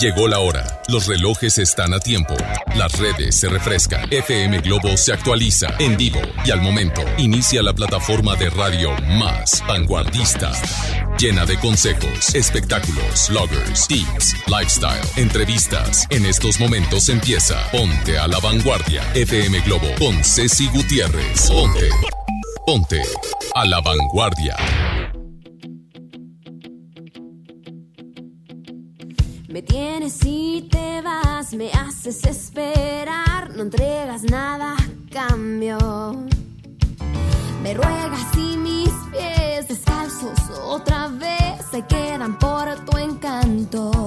Llegó la hora. Los relojes están a tiempo. Las redes se refrescan. FM Globo se actualiza en vivo y al momento inicia la plataforma de radio más vanguardista. Llena de consejos, espectáculos, bloggers, tips, lifestyle, entrevistas. En estos momentos empieza Ponte a la Vanguardia. FM Globo con Ceci Gutiérrez. Ponte. Ponte a la Vanguardia. Haces no entregas nada a cambio. Me ruegas y mis pies descalzos otra vez se quedan por tu encanto.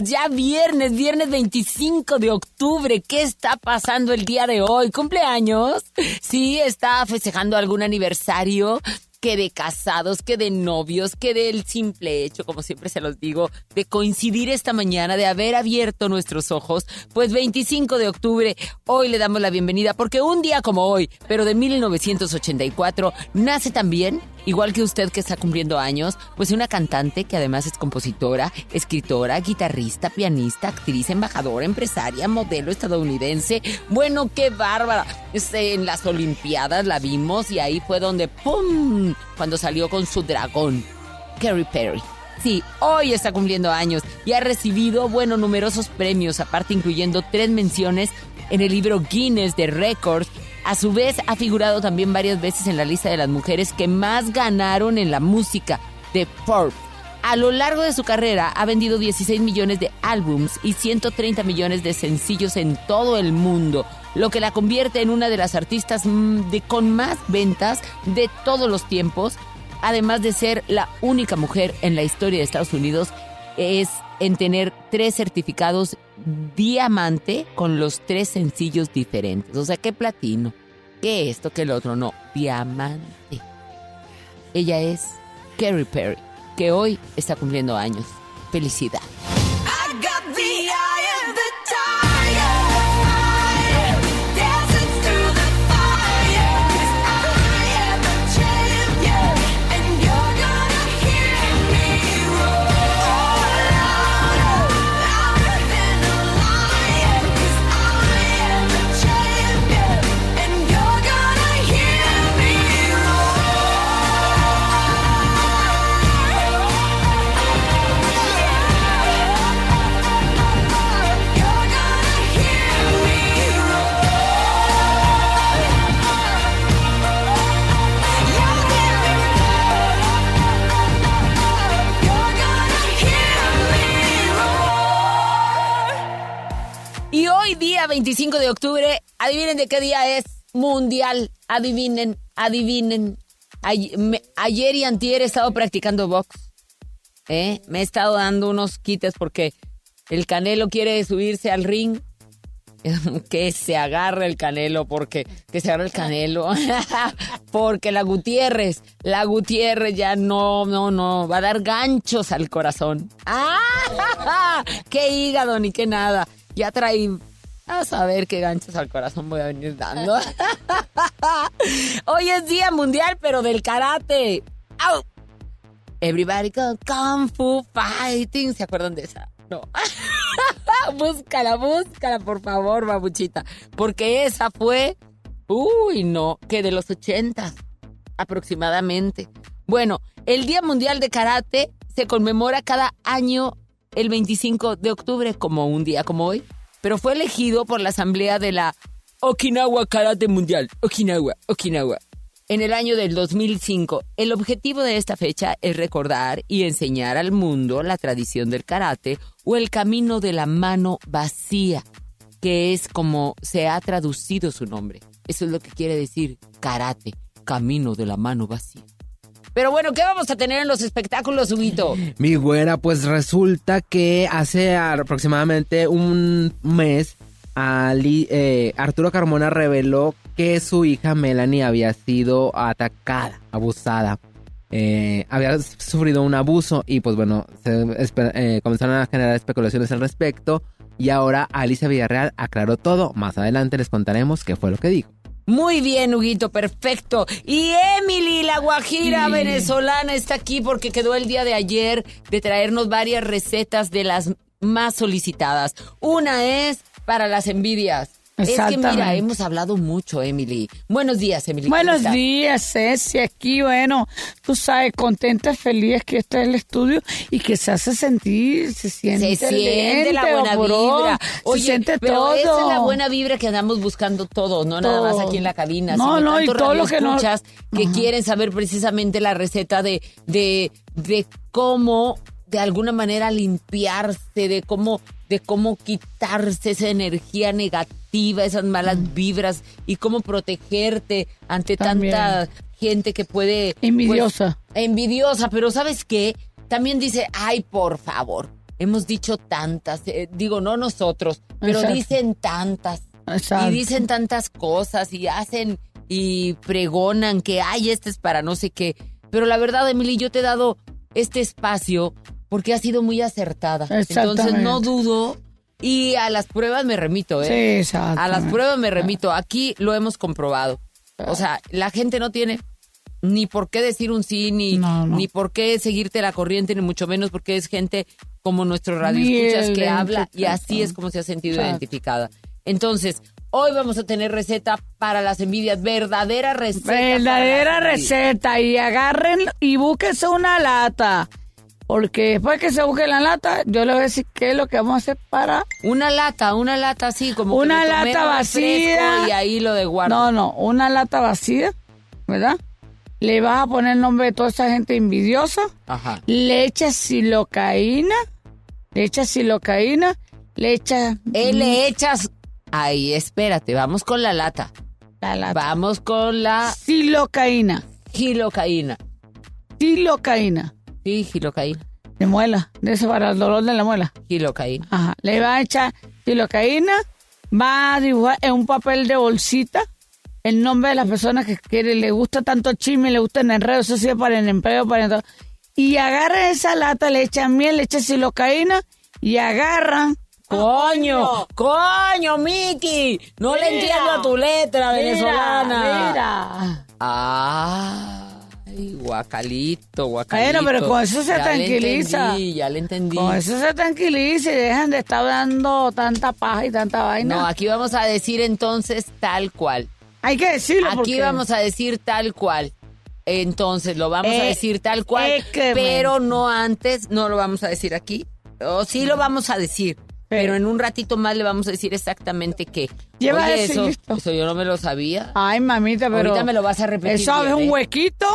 Ya viernes, viernes 25 de octubre. ¿Qué está pasando el día de hoy? ¿Cumpleaños? Sí, está festejando algún aniversario que de casados, que de novios, que del simple hecho, como siempre se los digo, de coincidir esta mañana, de haber abierto nuestros ojos. Pues 25 de octubre, hoy le damos la bienvenida porque un día como hoy, pero de 1984, nace también igual que usted que está cumpliendo años, pues una cantante que además es compositora, escritora, guitarrista, pianista, actriz, embajadora, empresaria, modelo estadounidense. Bueno, qué bárbara. Este, En las Olimpiadas la vimos y ahí fue donde ¡pum! cuando salió con su dragón, Carrie Perry. Sí, hoy está cumpliendo años y ha recibido, bueno, numerosos premios, aparte incluyendo tres menciones en el libro Guinness de Records. A su vez, ha figurado también varias veces en la lista de las mujeres que más ganaron en la música de Forbes. A lo largo de su carrera ha vendido 16 millones de álbums y 130 millones de sencillos en todo el mundo. lo que la convierte en una de las artistas mm, de, con más ventas de todos los tiempos, además de ser la única mujer en la historia de Estados Unidos es en tener tres certificados diamante con los tres sencillos diferentes. O sea, ¿qué platino? ¿Qué esto? ¿Qué el otro? No, diamante. Ella es Carrie Perry, que hoy está cumpliendo años. Felicidad. Día 25 de octubre, adivinen de qué día es mundial. Adivinen, adivinen. Ayer y antier he estado practicando box. ¿eh? Me he estado dando unos quites porque el Canelo quiere subirse al ring. que se agarre el Canelo, porque que se agarre el Canelo. porque la Gutiérrez, la Gutiérrez ya no, no, no, va a dar ganchos al corazón. ¡Ah! ¡Qué hígado ni qué nada! Ya traí a saber qué ganchos al corazón voy a venir dando. Hoy es Día Mundial, pero del karate. Everybody go Kung Fu Fighting. ¿Se acuerdan de esa? No. búscala, búscala, por favor, babuchita. Porque esa fue. Uy, no, que de los ochentas, aproximadamente. Bueno, el Día Mundial de Karate se conmemora cada año el 25 de octubre, como un día como hoy, pero fue elegido por la Asamblea de la Okinawa Karate Mundial. Okinawa, Okinawa. En el año del 2005, el objetivo de esta fecha es recordar y enseñar al mundo la tradición del karate o el camino de la mano vacía, que es como se ha traducido su nombre. Eso es lo que quiere decir karate, camino de la mano vacía. Pero bueno, ¿qué vamos a tener en los espectáculos, Huguito? Mi güera, pues resulta que hace aproximadamente un mes eh, Arturo Carmona reveló que su hija Melanie había sido atacada, abusada. Eh, había sufrido un abuso y pues bueno, se eh, comenzaron a generar especulaciones al respecto y ahora Alicia Villarreal aclaró todo. Más adelante les contaremos qué fue lo que dijo. Muy bien, Huguito, perfecto. Y Emily, la guajira venezolana, está aquí porque quedó el día de ayer de traernos varias recetas de las más solicitadas. Una es para las envidias. Es que mira, hemos hablado mucho, Emily. Buenos días, Emily. ¿cómo Buenos días, Ceci. Aquí, bueno, tú sabes, contenta, feliz que está en el estudio y que se hace sentir, se siente. Se siente la buena vibra. Oye, se siente pero todo. esa es la buena vibra que andamos buscando todos, no nada más aquí en la cabina. No, sino no, y todo lo que no- radioescuchas que Ajá. quieren saber precisamente la receta de, de, de cómo de alguna manera limpiarse, de cómo, de cómo quitarse esa energía negativa, esas malas vibras y cómo protegerte ante También. tanta gente que puede... pues, Envidiosa. envidiosa, pero ¿sabes qué? También dice, ay, por favor, hemos dicho tantas, eh, digo, no nosotros, pero Exacto. dicen tantas. Exacto. Y dicen tantas cosas y hacen y pregonan que, ay, este es para no sé qué. Pero la verdad, Emily, yo te he dado este espacio porque ha sido muy acertada. Entonces no dudo y a las pruebas me remito, ¿eh? Sí, exacto. A las pruebas me remito. Aquí lo hemos comprobado. O sea, la gente no tiene ni por qué decir un sí, ni, No, no. ni por qué seguirte la corriente, ni mucho menos porque es gente como nuestro radio escuchas que habla y así es como se ha sentido Exacto. identificada. Entonces, hoy vamos a tener receta para las envidias, verdadera receta. Verdadera receta. Y agarren y búsquense una lata. Porque después que se busque la lata, yo le voy a decir qué es lo que vamos a hacer para Una lata, una lata así, como Una lata vacía. Y ahí lo de guardo. No, no, una lata vacía, ¿verdad? Le vas a poner el nombre de toda esa gente envidiosa. Ajá. Le echas silocaína. Le echas silocaína. Le echas. Eh, le echas Ahí, espérate, vamos con la lata. La lata. Vamos con la Silocaína. gilocaína. Silocaína. Sí, gilocaína. De muela. De eso para el dolor de la muela. Gilocaína. Ajá. Le va a echar silocaína. Va a dibujar en un papel de bolsita el nombre de las personas que quiere, le gusta tanto el chisme, le gusta el enredo, eso sí, para el empleo, para el todo. Y agarran esa lata, le echan miel, le echan silocaína y agarran. Coño, coño, Miki. No le entiendo a tu letra venezolana. Mira. Ay, guacalito, guacalito. Bueno, pero con eso se Ya le tranquiliza. entendí, ya le entendí. Con eso se tranquiliza y dejan de estar dando tanta paja y tanta vaina. No, aquí vamos a decir entonces tal cual. Hay que decirlo Aquí porque vamos a decir tal cual. Entonces lo vamos a Eh, decir tal cual, eh, pero no antes, no lo vamos a decir aquí. O sí lo vamos a decir, pero en un ratito más le vamos a decir exactamente qué. Lleva Oye, eso, eso yo no me lo sabía. Ay, mamita, pero... Ahorita me lo vas a repetir. Eso es un ¿eh? huequito.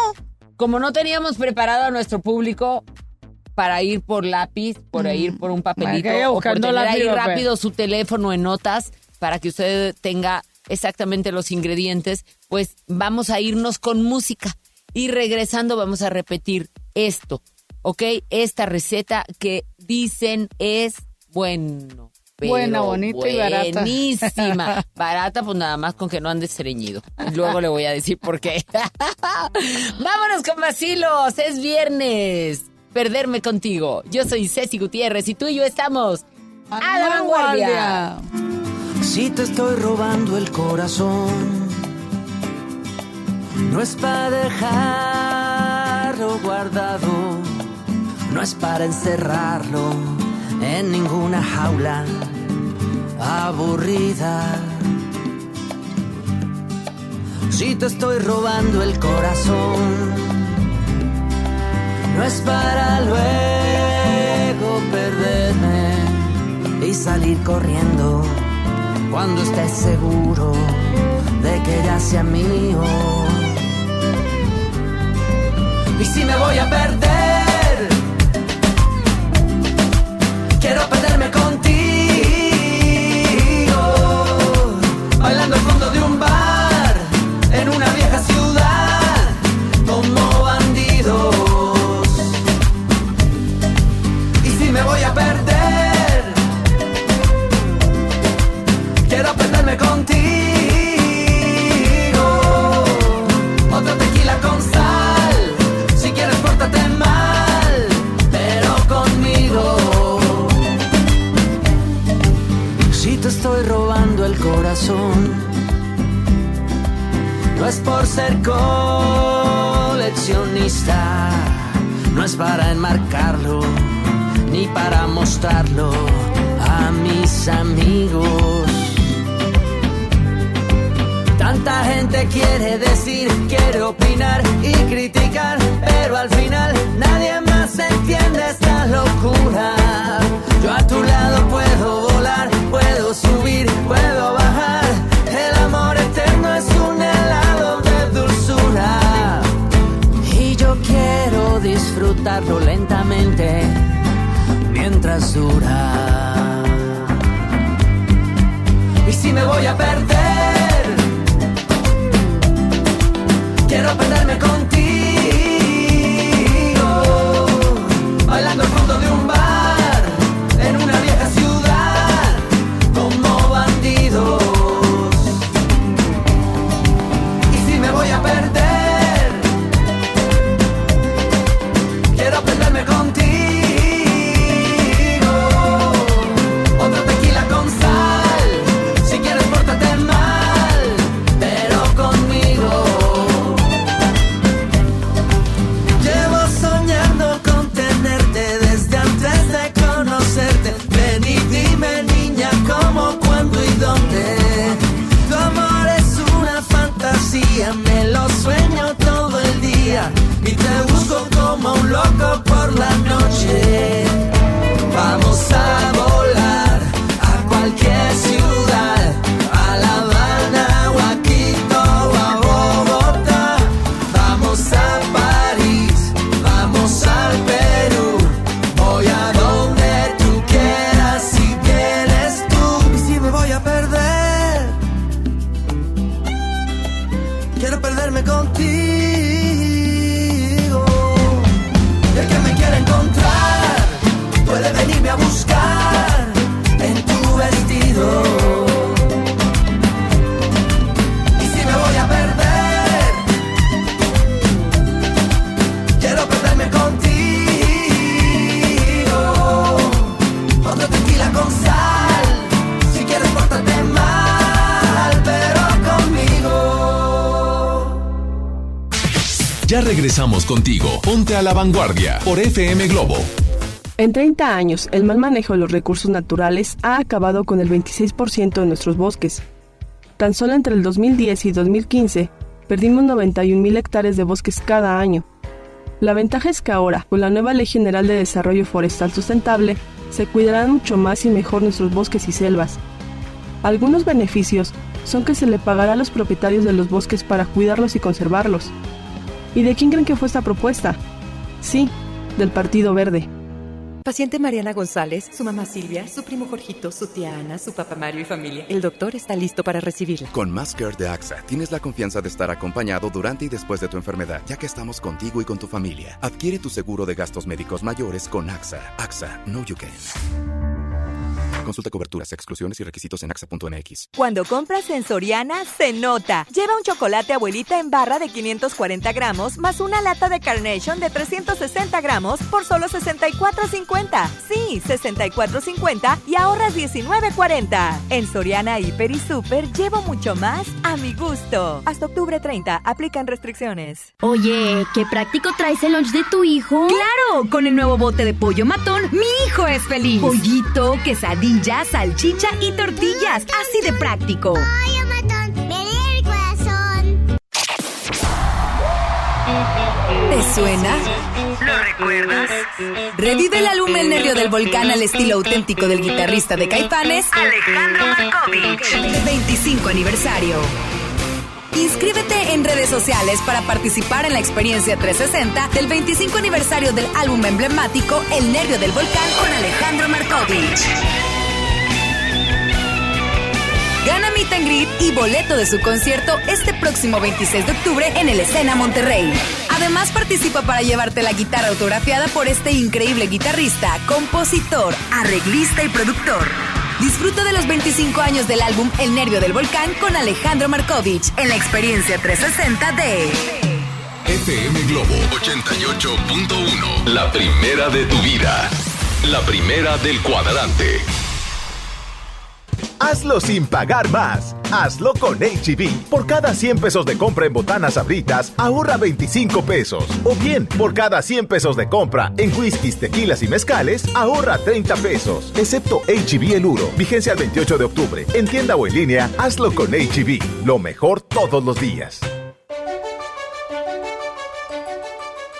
Como no teníamos preparado a nuestro público para ir por lápiz, por ir por un papelito, o por tener ahí lápiz rápido su teléfono en notas para que usted tenga exactamente los ingredientes, pues vamos a irnos con música y regresando vamos a repetir esto, ¿ok? Esta receta que dicen es bueno. Pero Buena, bonita y barata. Buenísima. Barata, pues nada más con que no ande estreñido. Luego le voy a decir por qué. Vámonos con vacilos. Es viernes. Perderme contigo. Yo soy Ceci Gutiérrez y tú y yo estamos a la vanguardia. Si te estoy robando el corazón, no es para dejarlo guardado, no es para encerrarlo en ninguna jaula aburrida. Si te estoy robando el corazón, no es para luego perderme y salir corriendo cuando estés seguro de que ya sea mío. Y si me voy a perder, quiero no es por ser coleccionista, no es para enmarcarlo, ni para mostrarlo a mis amigos. Tanta gente quiere decir, quiere opinar y criticar, pero al final nadie más entiende esta locura. Yo a tu lado puedo volar, puedo subir, puedo bajar. Es un helado de dulzura. Y yo quiero disfrutarlo lentamente mientras dura. Y si me voy a perder, quiero perderme contigo, por la noche. Contigo. Ponte a la vanguardia por FM Globo. En 30 años, el mal manejo de los recursos naturales ha acabado con el 26% de nuestros bosques. Tan solo entre el 2010 y 2015, perdimos 91.000 hectáreas de bosques cada año. La ventaja es que ahora, con la nueva Ley General de Desarrollo Forestal Sustentable, se cuidarán mucho más y mejor nuestros bosques y selvas. Algunos beneficios son que se le pagará a los propietarios de los bosques para cuidarlos y conservarlos. ¿Y de quién creen que fue esta propuesta? Sí, del Partido Verde. Paciente Mariana González, su mamá Silvia, su primo Jorgito, su tía Ana, su papá Mario y familia. El doctor está listo para recibirla. Con Care de AXA tienes la confianza de estar acompañado durante y después de tu enfermedad, ya que estamos contigo y con tu familia. Adquiere tu seguro de gastos médicos mayores con AXA. AXA, no you can. Consulta coberturas, exclusiones y requisitos en axa.mx. Cuando compras en Soriana, se nota. Lleva un chocolate abuelita en barra de 540 gramos más una lata de Carnation de 360 gramos por solo 64.50. Sí, 64.50 y ahorras 19.40. En Soriana, Hiper y Super llevo mucho más a mi gusto. Hasta octubre 30, aplican restricciones. Oye, qué práctico traes el lunch de tu hijo. ¡Claro! Con el nuevo bote de pollo matón, mi hijo es feliz. Pollito, quesadilla, salchicha y tortillas. Así de práctico. ¿Te suena? ¿Lo recuerdas? Revive el álbum El Nervio del Volcán al estilo auténtico del guitarrista de Caifanes, Alejandro Markovich. 25 aniversario. Inscríbete en redes sociales para participar en la experiencia 360 del 25 aniversario del álbum emblemático El Nervio del Volcán con Alejandro Markovich. Gana Meet and Greet y boleto de su concierto este próximo 26 de octubre en el Escena Monterrey. Además participa para llevarte la guitarra autografiada por este increíble guitarrista, compositor, arreglista y productor. Disfruta de los 25 años del álbum El Nervio del Volcán con Alejandro Markovich en la experiencia 360 de... FM Globo 88.1. La primera de tu vida. La primera del cuadrante. Hazlo sin pagar más. Hazlo con HB. Por cada 100 pesos de compra en botanas abritas, ahorra 25 pesos. O bien, por cada 100 pesos de compra en whiskies, tequilas y mezcales, ahorra 30 pesos. Excepto HB El Uro. Vigencia el 28 de octubre. En tienda o en línea, hazlo con HB. Lo mejor todos los días.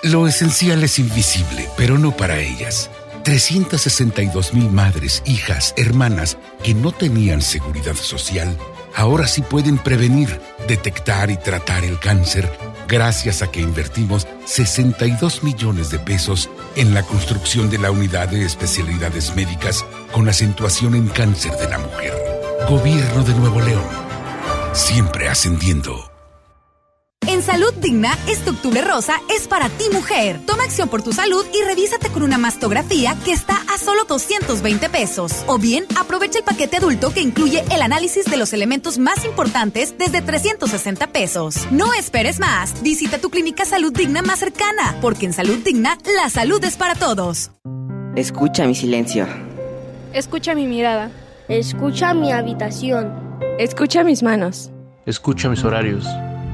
Lo esencial es invisible, pero no para ellas. 362 mil madres, hijas, hermanas que no tenían seguridad social, ahora sí pueden prevenir, detectar y tratar el cáncer gracias a que invertimos 62 millones de pesos en la construcción de la unidad de especialidades médicas con acentuación en cáncer de la mujer. Gobierno de Nuevo León. Siempre ascendiendo. En Salud Digna, este octubre rosa es para ti mujer. Toma acción por tu salud y revísate con una mastografía que está a solo 220 pesos. O bien, aprovecha el paquete adulto que incluye el análisis de los elementos más importantes desde 360 pesos. No esperes más. Visita tu clínica Salud Digna más cercana, porque en Salud Digna, la salud es para todos. Escucha mi silencio. Escucha mi mirada. Escucha mi habitación. Escucha mis manos. Escucha mis horarios.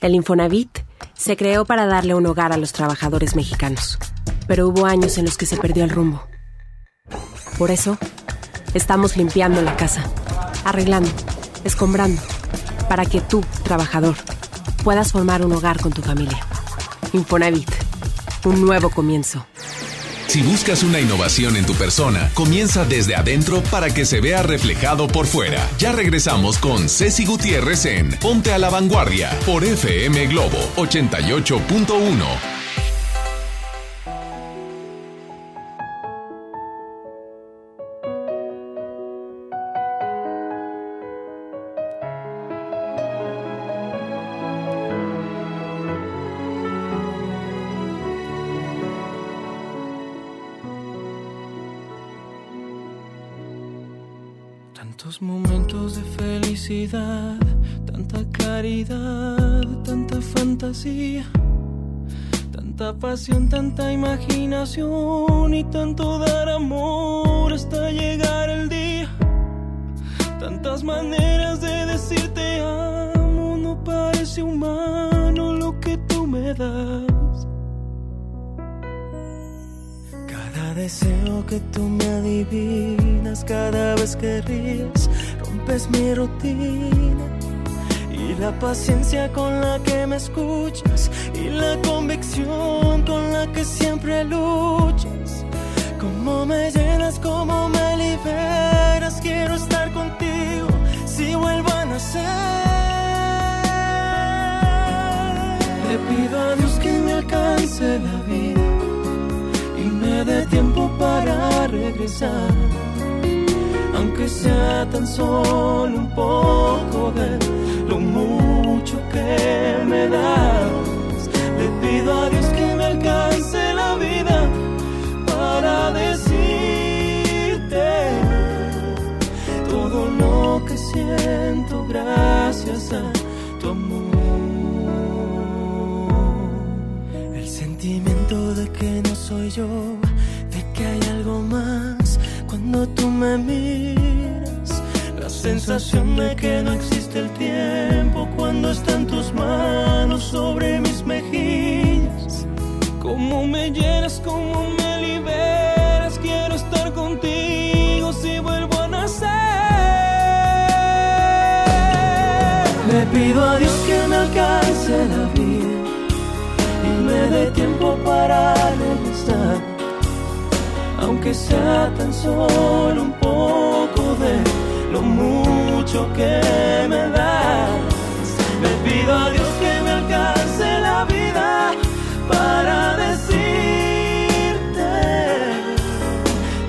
El Infonavit se creó para darle un hogar a los trabajadores mexicanos, pero hubo años en los que se perdió el rumbo. Por eso, estamos limpiando la casa, arreglando, escombrando, para que tú, trabajador, puedas formar un hogar con tu familia. Infonavit, un nuevo comienzo. Si buscas una innovación en tu persona, comienza desde adentro para que se vea reflejado por fuera. Ya regresamos con Ceci Gutiérrez en Ponte a la Vanguardia por FM Globo 88.1. tanta caridad, tanta fantasía, tanta pasión, tanta imaginación y tanto dar amor hasta llegar el día. Tantas maneras de decirte amo, no parece humano lo que tú me das. Cada deseo que tú me adivinas, cada vez que ríes, rompes mi rutina. Y la paciencia con la que me escuchas, y la convicción con la que siempre luchas. Cómo me llenas, cómo me liberas, quiero estar contigo si vuelvo a nacer. Le pido a Dios que me alcance la vida y me dé tiempo para regresar. Aunque sea tan solo un poco de lo mucho que me das. Le pido a Dios que me alcance la vida para decirte todo lo que siento gracias a tu amor. El sentimiento de que no soy yo, de que hay algo más cuando tú me miras. La sensación de que no existe el tiempo cuando están tus manos sobre mis mejillas. Cómo me llenas, cómo me liberas. Quiero estar contigo si vuelvo a nacer. Le pido a Dios que me alcance la vida y me dé tiempo para regresar. Aunque sea solo un poco de lo mucho que me das. Le pido a Dios que me alcance la vida para decirte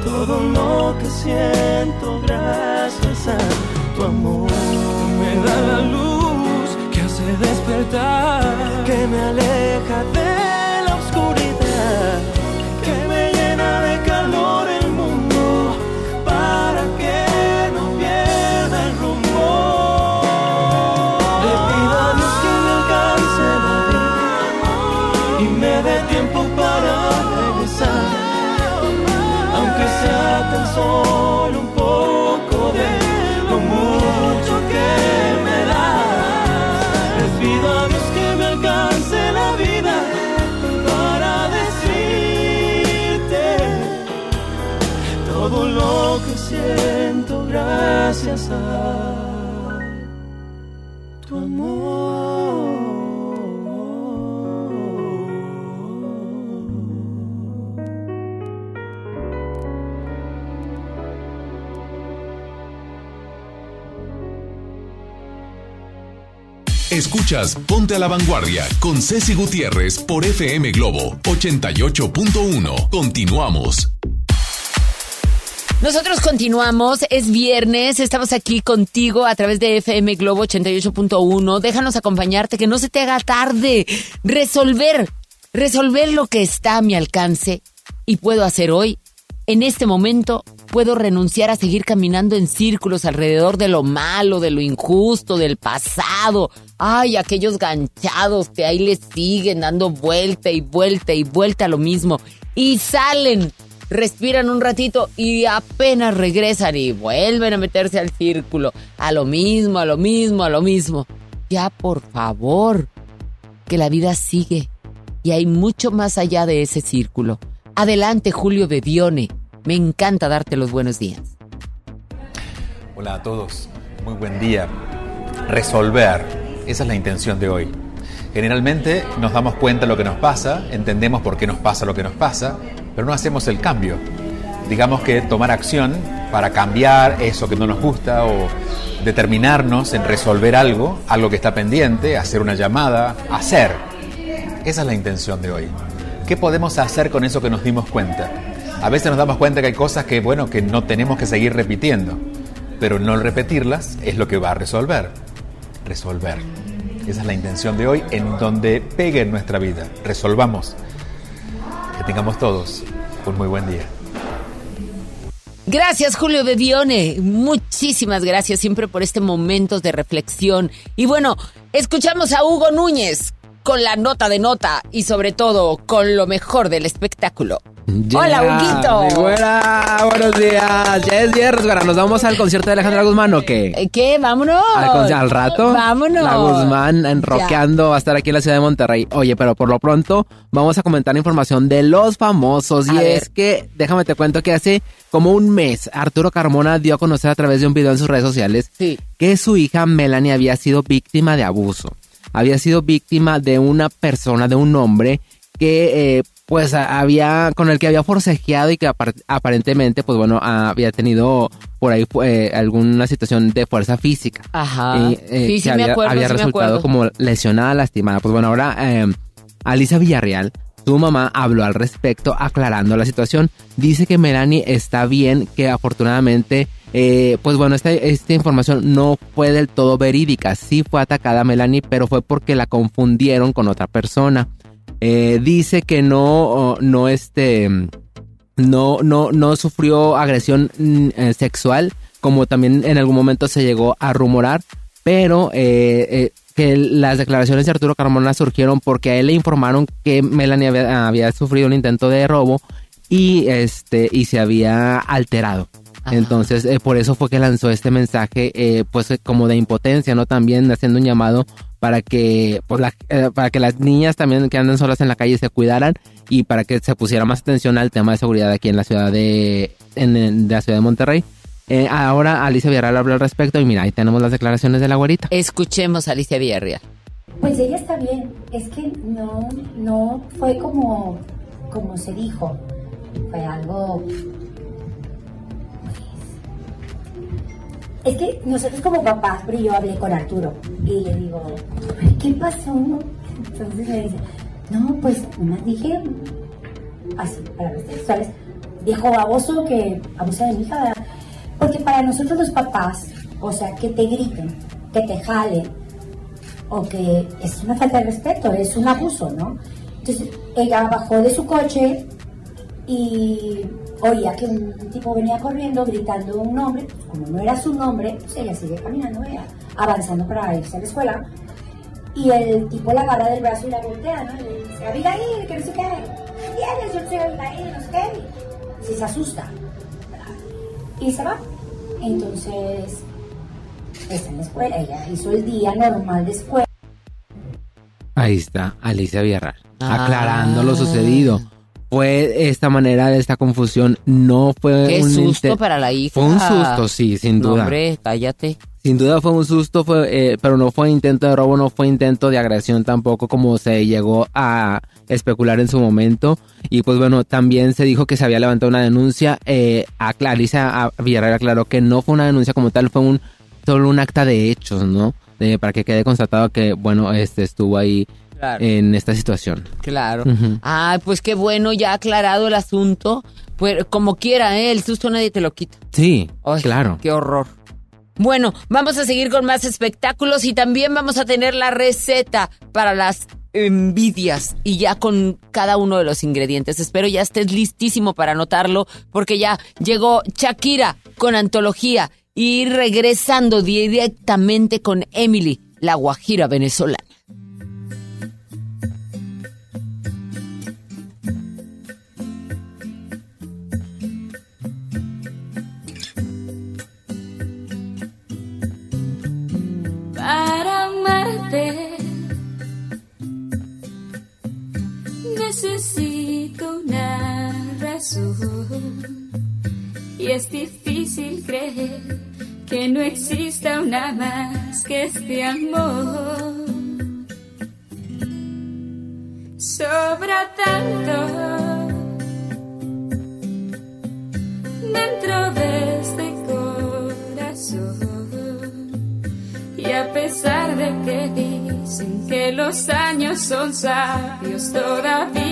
todo lo que siento gracias a tu amor. Me da la luz que hace despertar, que me aleja de la oscuridad, que me llena de calor tan solo un poco de lo mucho que me das. Les pido a Dios que me alcance la vida para decirte todo lo que siento gracias a Escuchas Ponte a la Vanguardia con Ceci Gutiérrez por FM Globo 88.1. Continuamos. Nosotros continuamos, es viernes, estamos aquí contigo a través de FM Globo 88.1. Déjanos acompañarte, que no se te haga tarde. Resolver, resolver lo que está a mi alcance y puedo hacer hoy. En este momento puedo renunciar a seguir caminando en círculos alrededor de lo malo, de lo injusto, del pasado. Ay, aquellos ganchados que ahí les siguen dando vuelta y vuelta y vuelta a lo mismo. Y salen respiran un ratito y apenas regresan y vuelven a meterse al círculo, a lo mismo, a lo mismo, a lo mismo. Ya, por favor, que la vida sigue y hay mucho más allá de ese círculo. Adelante, Julio Bebione. Me encanta darte los buenos días. Hola a todos, muy buen día. Resolver, esa es la intención de hoy. Generalmente nos damos cuenta de lo que nos pasa, entendemos por qué nos pasa lo que nos pasa, pero no hacemos el cambio. Digamos que tomar acción para cambiar eso que no nos gusta o determinarnos en resolver algo, algo que está pendiente, hacer una llamada, hacer. Esa es la intención de hoy. ¿Qué podemos hacer con eso que nos dimos cuenta? A veces nos damos cuenta que hay cosas que, bueno, que no tenemos que seguir repitiendo, pero no repetirlas es lo que va a resolver. Resolver. Esa es la intención de hoy en donde pegue en nuestra vida. Resolvamos. Que tengamos todos un muy buen día. Gracias, Julio Bebione. Muchísimas gracias siempre por este momento de reflexión. Y bueno, escuchamos a Hugo Núñez con la nota de nota y sobre todo con lo mejor del espectáculo. Hola, Huguito. Mi güera, buenos días. Ya es viernes, güera. ¿Nos vamos al concierto de Alejandra Guzmán o qué? Eh, ¿Qué? Vámonos. ¿Al, rato? Vámonos. La Guzmán enroqueando va a estar aquí en la ciudad de Monterrey. Oye, pero por lo pronto vamos a comentar información de los famosos. y es que, déjame te cuento que hace como un mes Arturo Carmona dio a conocer a través de un video en sus redes sociales que su hija Melanie había sido víctima de abuso. Había sido víctima de una persona, de un hombre que eh, pues había con el que había forcejeado y que apar- aparentemente pues bueno había tenido por ahí eh, alguna situación de fuerza física Ajá. y, eh, sí, sí me había, acuerdo, había sí resultado como lesionada, lastimada. Pues bueno, ahora eh, Alicia Villarreal, su mamá, habló al respecto aclarando la situación. Dice que Melanie está bien, que afortunadamente, eh, pues bueno, esta, esta información no fue del todo verídica. Sí fue atacada Melanie, pero fue porque la confundieron con otra persona. Eh, dice que no, no este, no, no, no sufrió agresión mm, eh, sexual, como también en algún momento se llegó a rumorar, pero eh, eh, que las declaraciones de Arturo Carmona surgieron porque a él le informaron que Melanie había, había sufrido un intento de robo y este y se había alterado. Entonces, eh, por eso fue que lanzó este mensaje, eh, pues eh, como de impotencia, ¿no? También haciendo un llamado para que, pues, la- eh, para que las niñas también que andan solas en la calle se cuidaran y para que se pusiera más atención al tema de seguridad aquí en la ciudad de, en, en- de la ciudad de Monterrey. Eh, ahora Alicia Villarreal habló al respecto y mira, ahí tenemos las declaraciones de la güerita. Escuchemos a Alicia Villarreal. Pues ella está bien, es que no, no fue como, como se dijo, fue algo... Es que nosotros como papás, pero yo hablé con Arturo y le digo, "Ay, ¿qué pasó? Entonces me dice, no, pues nomás dije, así, palabras textuales, viejo baboso que abusa de mi hija. Porque para nosotros los papás, o sea, que te griten, que te jalen, o que es una falta de respeto, es un abuso, ¿no? Entonces ella bajó de su coche y oía que un tipo venía corriendo gritando un nombre, pues, como no era su nombre, pues ella sigue caminando, ella, avanzando para irse a la escuela. Y el tipo la agarra del brazo y la voltea, ¿no? Y le dice, Abigail, que no sé qué. ¿Quién es? Yo soy Abigail, no sé qué. Y se, asusta. ¿verdad? Y se va. Entonces, está en la escuela, ella hizo el día normal de escuela. Ahí está, Alicia Villarreal, Ah. aclarando lo sucedido. Fue esta manera de esta confusión, no fue Qué un susto para la hija. Fue un susto, sí, sin No, duda. hombre, cállate. Sin duda fue un susto, fue, eh, pero no fue intento de robo, no fue intento de agresión tampoco, como se llegó a especular en su momento. Y pues bueno, también se dijo que se había levantado una denuncia. Eh, a Clarisa a Villarreal aclaró que no fue una denuncia como tal, fue un solo un acta de hechos, ¿no? De- para que quede constatado que, bueno, este estuvo ahí Claro. en esta situación. Claro. Ujú. Ay, pues qué bueno, ya aclarado el asunto. Pues como quiera, ¿eh? El susto nadie te lo quita. Sí, Ay, claro. Qué horror. Bueno, vamos a seguir con más espectáculos y también vamos a tener la receta para las envidias y ya con cada uno de los ingredientes. Espero ya estés listísimo para anotarlo porque ya llegó Shakira con antología y regresando directamente con Emily, la guajira venezolana. amarte. Necesito una razón y es difícil creer que no exista una más que este amor. Sobra tanto. dentro de este corazón y a pesar que dicen que los años son sabios, todavía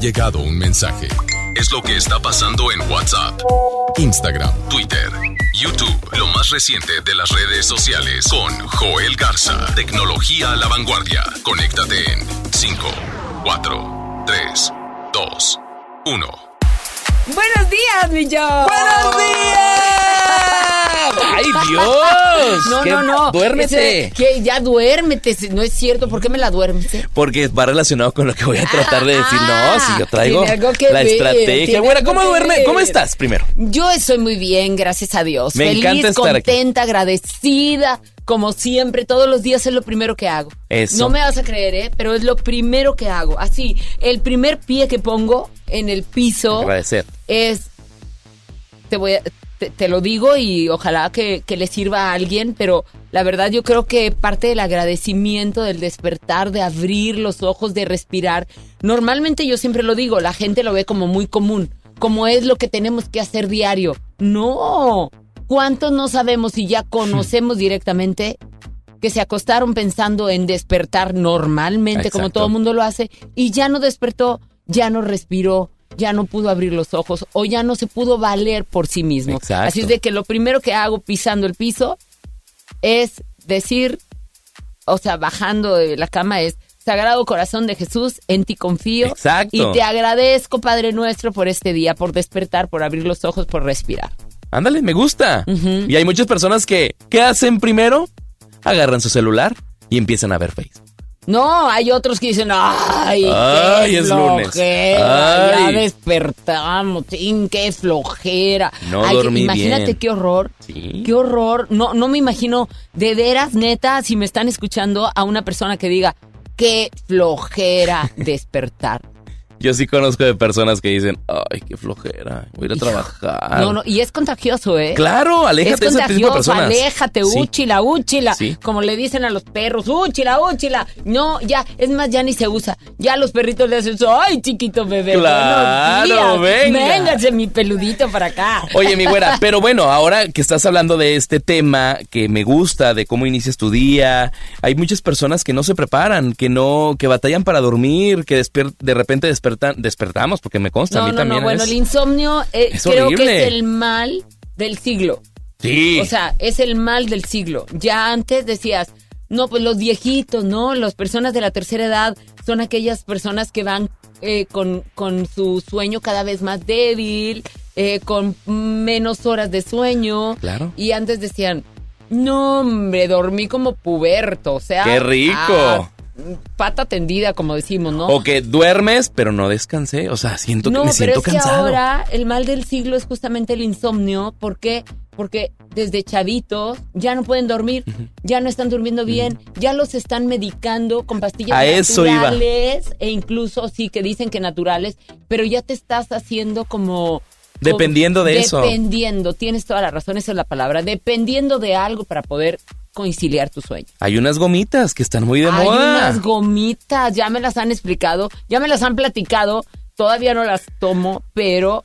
llegado un mensaje. Es lo que está pasando en WhatsApp, Instagram, Twitter, YouTube. Lo más reciente de las redes sociales con Joel Garza. Tecnología a la vanguardia. Conéctate en 5, 4, 3, 2, 1. Buenos días, mi yo. ¡Buenos días! ¡Ay, Dios! No, no, no. Duérmete. Que ya duérmete. No es cierto. ¿Por qué me la duermes? Porque va relacionado con lo que voy a tratar de decir. No, si yo traigo la ver, estrategia. Bueno, ¿cómo duerme? ver. ¿Cómo estás primero? Yo estoy muy bien, gracias a Dios. Me Feliz, encanta estar aquí. contenta, agradecida. Como siempre, todos los días es lo primero que hago. Eso. No me vas a creer, ¿eh? Pero es lo primero que hago. Así, el primer pie que pongo en el piso Agradecer. es te voy a, te, te lo digo y ojalá que, que le sirva a alguien, pero la verdad yo creo que parte del agradecimiento, del despertar, de abrir los ojos, de respirar, normalmente yo siempre lo digo, la gente lo ve como muy común, como es lo que tenemos que hacer diario. No, ¿cuántos no sabemos y ya conocemos directamente que se acostaron pensando en despertar normalmente, como todo el mundo lo hace, y ya no despertó, ya no respiró, ya no pudo abrir los ojos o ya no se pudo valer por sí mismo. Exacto. Así es de que lo primero que hago pisando el piso es decir, o sea, bajando de la cama es Sagrado Corazón de Jesús, en ti confío. Exacto. Y te agradezco, Padre nuestro, por este día, por despertar, por abrir los ojos, por respirar. Ándale, me gusta. Y hay muchas personas que, ¿qué hacen primero? Agarran su celular y empiezan a ver Facebook. No, hay otros que dicen, ay, Ay, qué es lunes. flojera, Ay. ya despertamos, qué flojera. No Ay, dormí Imagínate bien. qué horror, qué horror. No, no me imagino, de veras, neta, si me están escuchando a una persona que diga, qué flojera despertar. Yo sí conozco de personas que dicen, ay, qué flojera, voy a ir a trabajar. No, no, y es contagioso, ¿eh? Claro, aléjate de es ese tipo de personas. aléjate, Sí. úchila, úchila. Sí. Como le dicen a los perros, úchila, úchila. No, ya, es más, ya ni se usa. Ya los perritos le hacen eso. Ay, chiquito bebé. Claro, venga. Véngase, mi peludito para acá. Oye, mi güera, pero bueno, ahora que estás hablando de este tema que me gusta, de cómo inicias tu día, hay muchas personas que no se preparan, que no, que batallan para dormir, que de repente despertamos, porque me consta, a No, mí no, también no. Bueno, es- el insomnio eh, Es creo horrible. que es el mal del siglo. Sí. O sea, es el mal del siglo. Ya antes decías, no, pues los viejitos, ¿no? Las personas de la tercera edad son aquellas personas que van eh, con, con su sueño cada vez más débil, eh, con menos horas de sueño. Claro. Y antes decían, no, hombre, dormí como puberto, o sea. ¡Qué rico! Pata tendida, como decimos, ¿no? O que duermes, pero no descansé. O sea, siento No, que me pero siento es que cansado. ahora el mal del siglo es justamente el insomnio. ¿Por qué? Porque desde chavitos ya no pueden dormir, ya no están durmiendo bien, ya los están medicando con pastillas A eso iba. naturales e incluso sí que dicen que naturales, pero ya te estás haciendo como Dependiendo de eso. Dependiendo, tienes toda la razón, esa es la palabra, dependiendo de algo para poder conciliar tu sueño. Hay unas gomitas que están muy de Hay moda. unas gomitas, ya me las han explicado, ya me las han platicado, todavía no las tomo, pero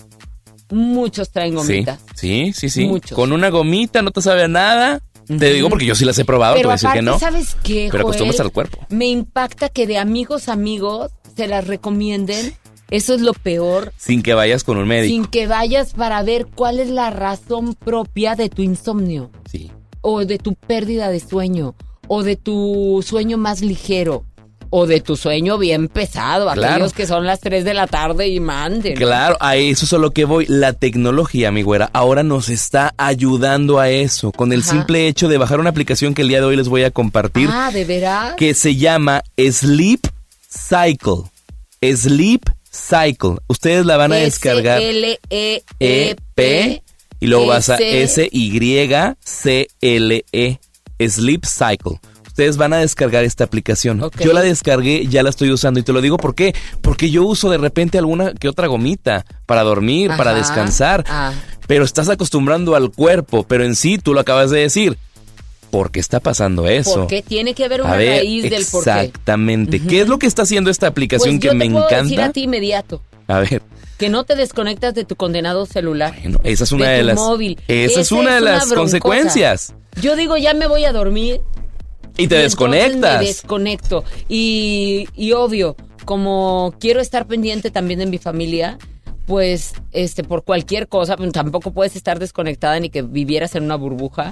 muchos traen gomitas. sí, sí, sí. Muchos. Con una gomita no te sabe a nada. Te digo porque yo sí las he probado, te Pero voy a decir que no. ¿sabes qué, Pero acostumbras al cuerpo. Me impacta que de amigos a amigos se las recomienden. Eso es lo peor. Sin que vayas con un médico. Sin que vayas para ver cuál es la razón propia de tu insomnio. Sí. O de tu pérdida de sueño. O de tu sueño más ligero. O de tu sueño bien pesado. Claro. Aquellos que son las 3 de la tarde y manden. Claro, a eso es a lo que voy. La tecnología, mi güera, ahora nos está ayudando a eso. Con el Ajá. simple hecho de bajar una aplicación que el día de hoy les voy a compartir. Ah, ¿de veras? que se llama Sleep Cycle. Sleep Cycle. Ustedes la van a descargar. L-E-E-P. E-P y luego vas a S-Y-C-L-E. Sleep Cycle. Ustedes van a descargar esta aplicación. Yo la descargué, ya la estoy usando y te lo digo ¿por qué? Porque yo uso de repente alguna que otra gomita para dormir, para descansar. Ah. Pero estás acostumbrando al cuerpo, pero en sí tú lo acabas de decir. ¿Por qué está pasando eso? Porque tiene que haber una ver, raíz del porqué. exactamente. ¿Qué es lo que está haciendo esta aplicación Pues que yo me puedo decir encanta? a ti inmediato A ver, que no te desconectas de tu condenado celular. bueno, esa es una de, tu las móvil. esa es una de las consecuencias. Yo digo, ya me voy a dormir. Y te y desconectas. Me desconecto. Y, y obvio, como quiero estar pendiente también de mi familia, pues este por cualquier cosa, pues, tampoco puedes estar desconectada ni que vivieras en una burbuja.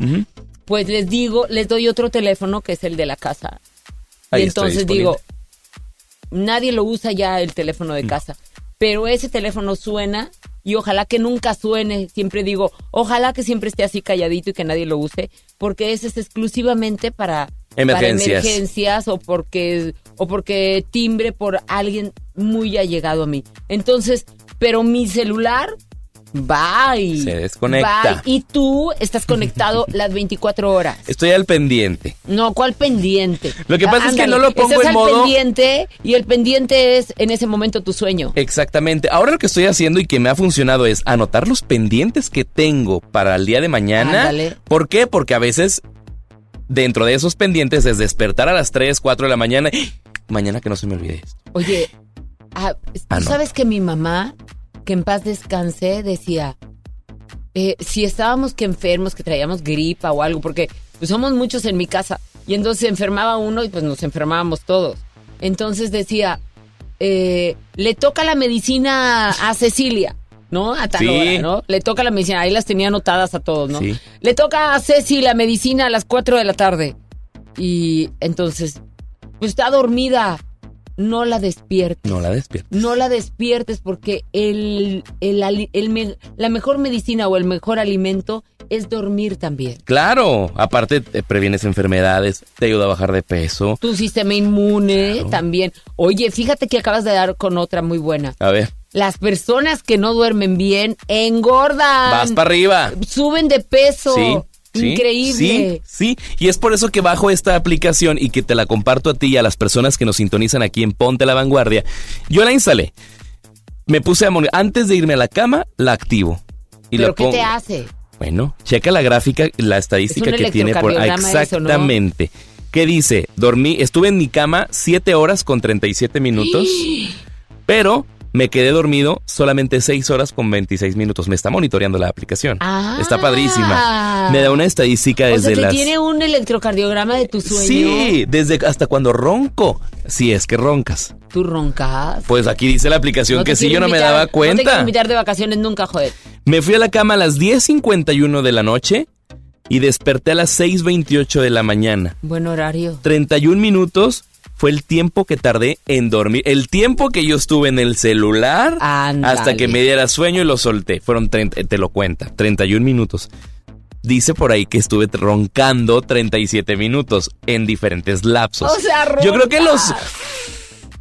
Pues les digo, les doy otro teléfono que es el de la casa. Ahí y entonces digo, nadie lo usa ya el teléfono Mm. de casa, pero ese teléfono suena y ojalá que nunca suene. Siempre digo, ojalá que siempre esté así calladito y que nadie lo use, porque ese es exclusivamente para Emergencias. para emergencias o porque o porque timbre por alguien muy allegado a mí. Entonces, pero mi celular bye. Se desconecta. Bye. Y tú estás conectado las 24 horas. Estoy al pendiente. No, ¿cuál pendiente? Lo que pasa es que no lo pongo estás en al modo- pendiente y el pendiente es en ese momento tu sueño. Exactamente. Ahora lo que estoy haciendo y que me ha funcionado es anotar los pendientes que tengo para el día de mañana. Ándale. ¿Por qué? Porque a veces dentro de esos pendientes es despertar a las 3, 4 de la mañana. Mañana que no se me olvide esto. Oye, ah, ¿tú Ah, sabes que mi mamá, que en paz descanse, decía, eh, si estábamos que enfermos, que traíamos gripa o algo, porque pues, somos muchos en mi casa, y entonces se enfermaba uno y pues nos enfermábamos todos. Entonces decía, eh, le toca la medicina a Cecilia, ¿no? A tal Sí. hora, ¿no? Le toca la medicina, ahí las tenía anotadas a todos, ¿no? Sí. Le toca a Ceci la medicina a las 4 de la tarde. Y entonces, pues está dormida. No la despiertes. No la despiertes. No la despiertes porque el, el el me- la mejor medicina o el mejor alimento es dormir también. Claro, aparte te previenes enfermedades, te ayuda a bajar de peso. Tu sistema inmune también. Oye, fíjate que acabas de dar con otra muy buena. A ver, Las personas que no duermen bien engordan. vas para arriba. Suben de peso. Sí. Sí, Increíble. Sí, sí, y es por eso que bajo esta aplicación y que te la comparto a ti y a las personas que nos sintonizan aquí en Ponte la Vanguardia. Yo la instalé. Me puse a antes de irme a la cama, la activo. Y la ¿Pero qué te hace? Bueno, checa la gráfica, la estadística Es que tiene por electrocardiograma eso, ¿no? exactamente. ¿Qué dice? Dormí, estuve en mi cama 7 horas con 37 minutos, pero me quedé dormido solamente 6 horas con 26 minutos. Me está monitoreando la aplicación. Ah. Está padrísima. Me da una estadística O desde sea, te las tiene un electrocardiograma de tu sueño. Sí, desde hasta cuando ronco. Si es que roncas. ¿Tú roncas? Pues aquí dice la aplicación No que sí, yo no me daba No te quiero cuenta. invitar de vacaciones nunca, joder. Me fui a la cama a las 10.51 de la noche y desperté a las 6.28 de la mañana. Buen horario. 31 minutos fue el tiempo que tardé en dormir. El tiempo que yo estuve en el celular hasta que me diera sueño y lo solté. Fueron 30, eh, te lo cuenta, 31 minutos. Dice por ahí que estuve roncando 37 minutos en diferentes lapsos. O sea, Yo creo que los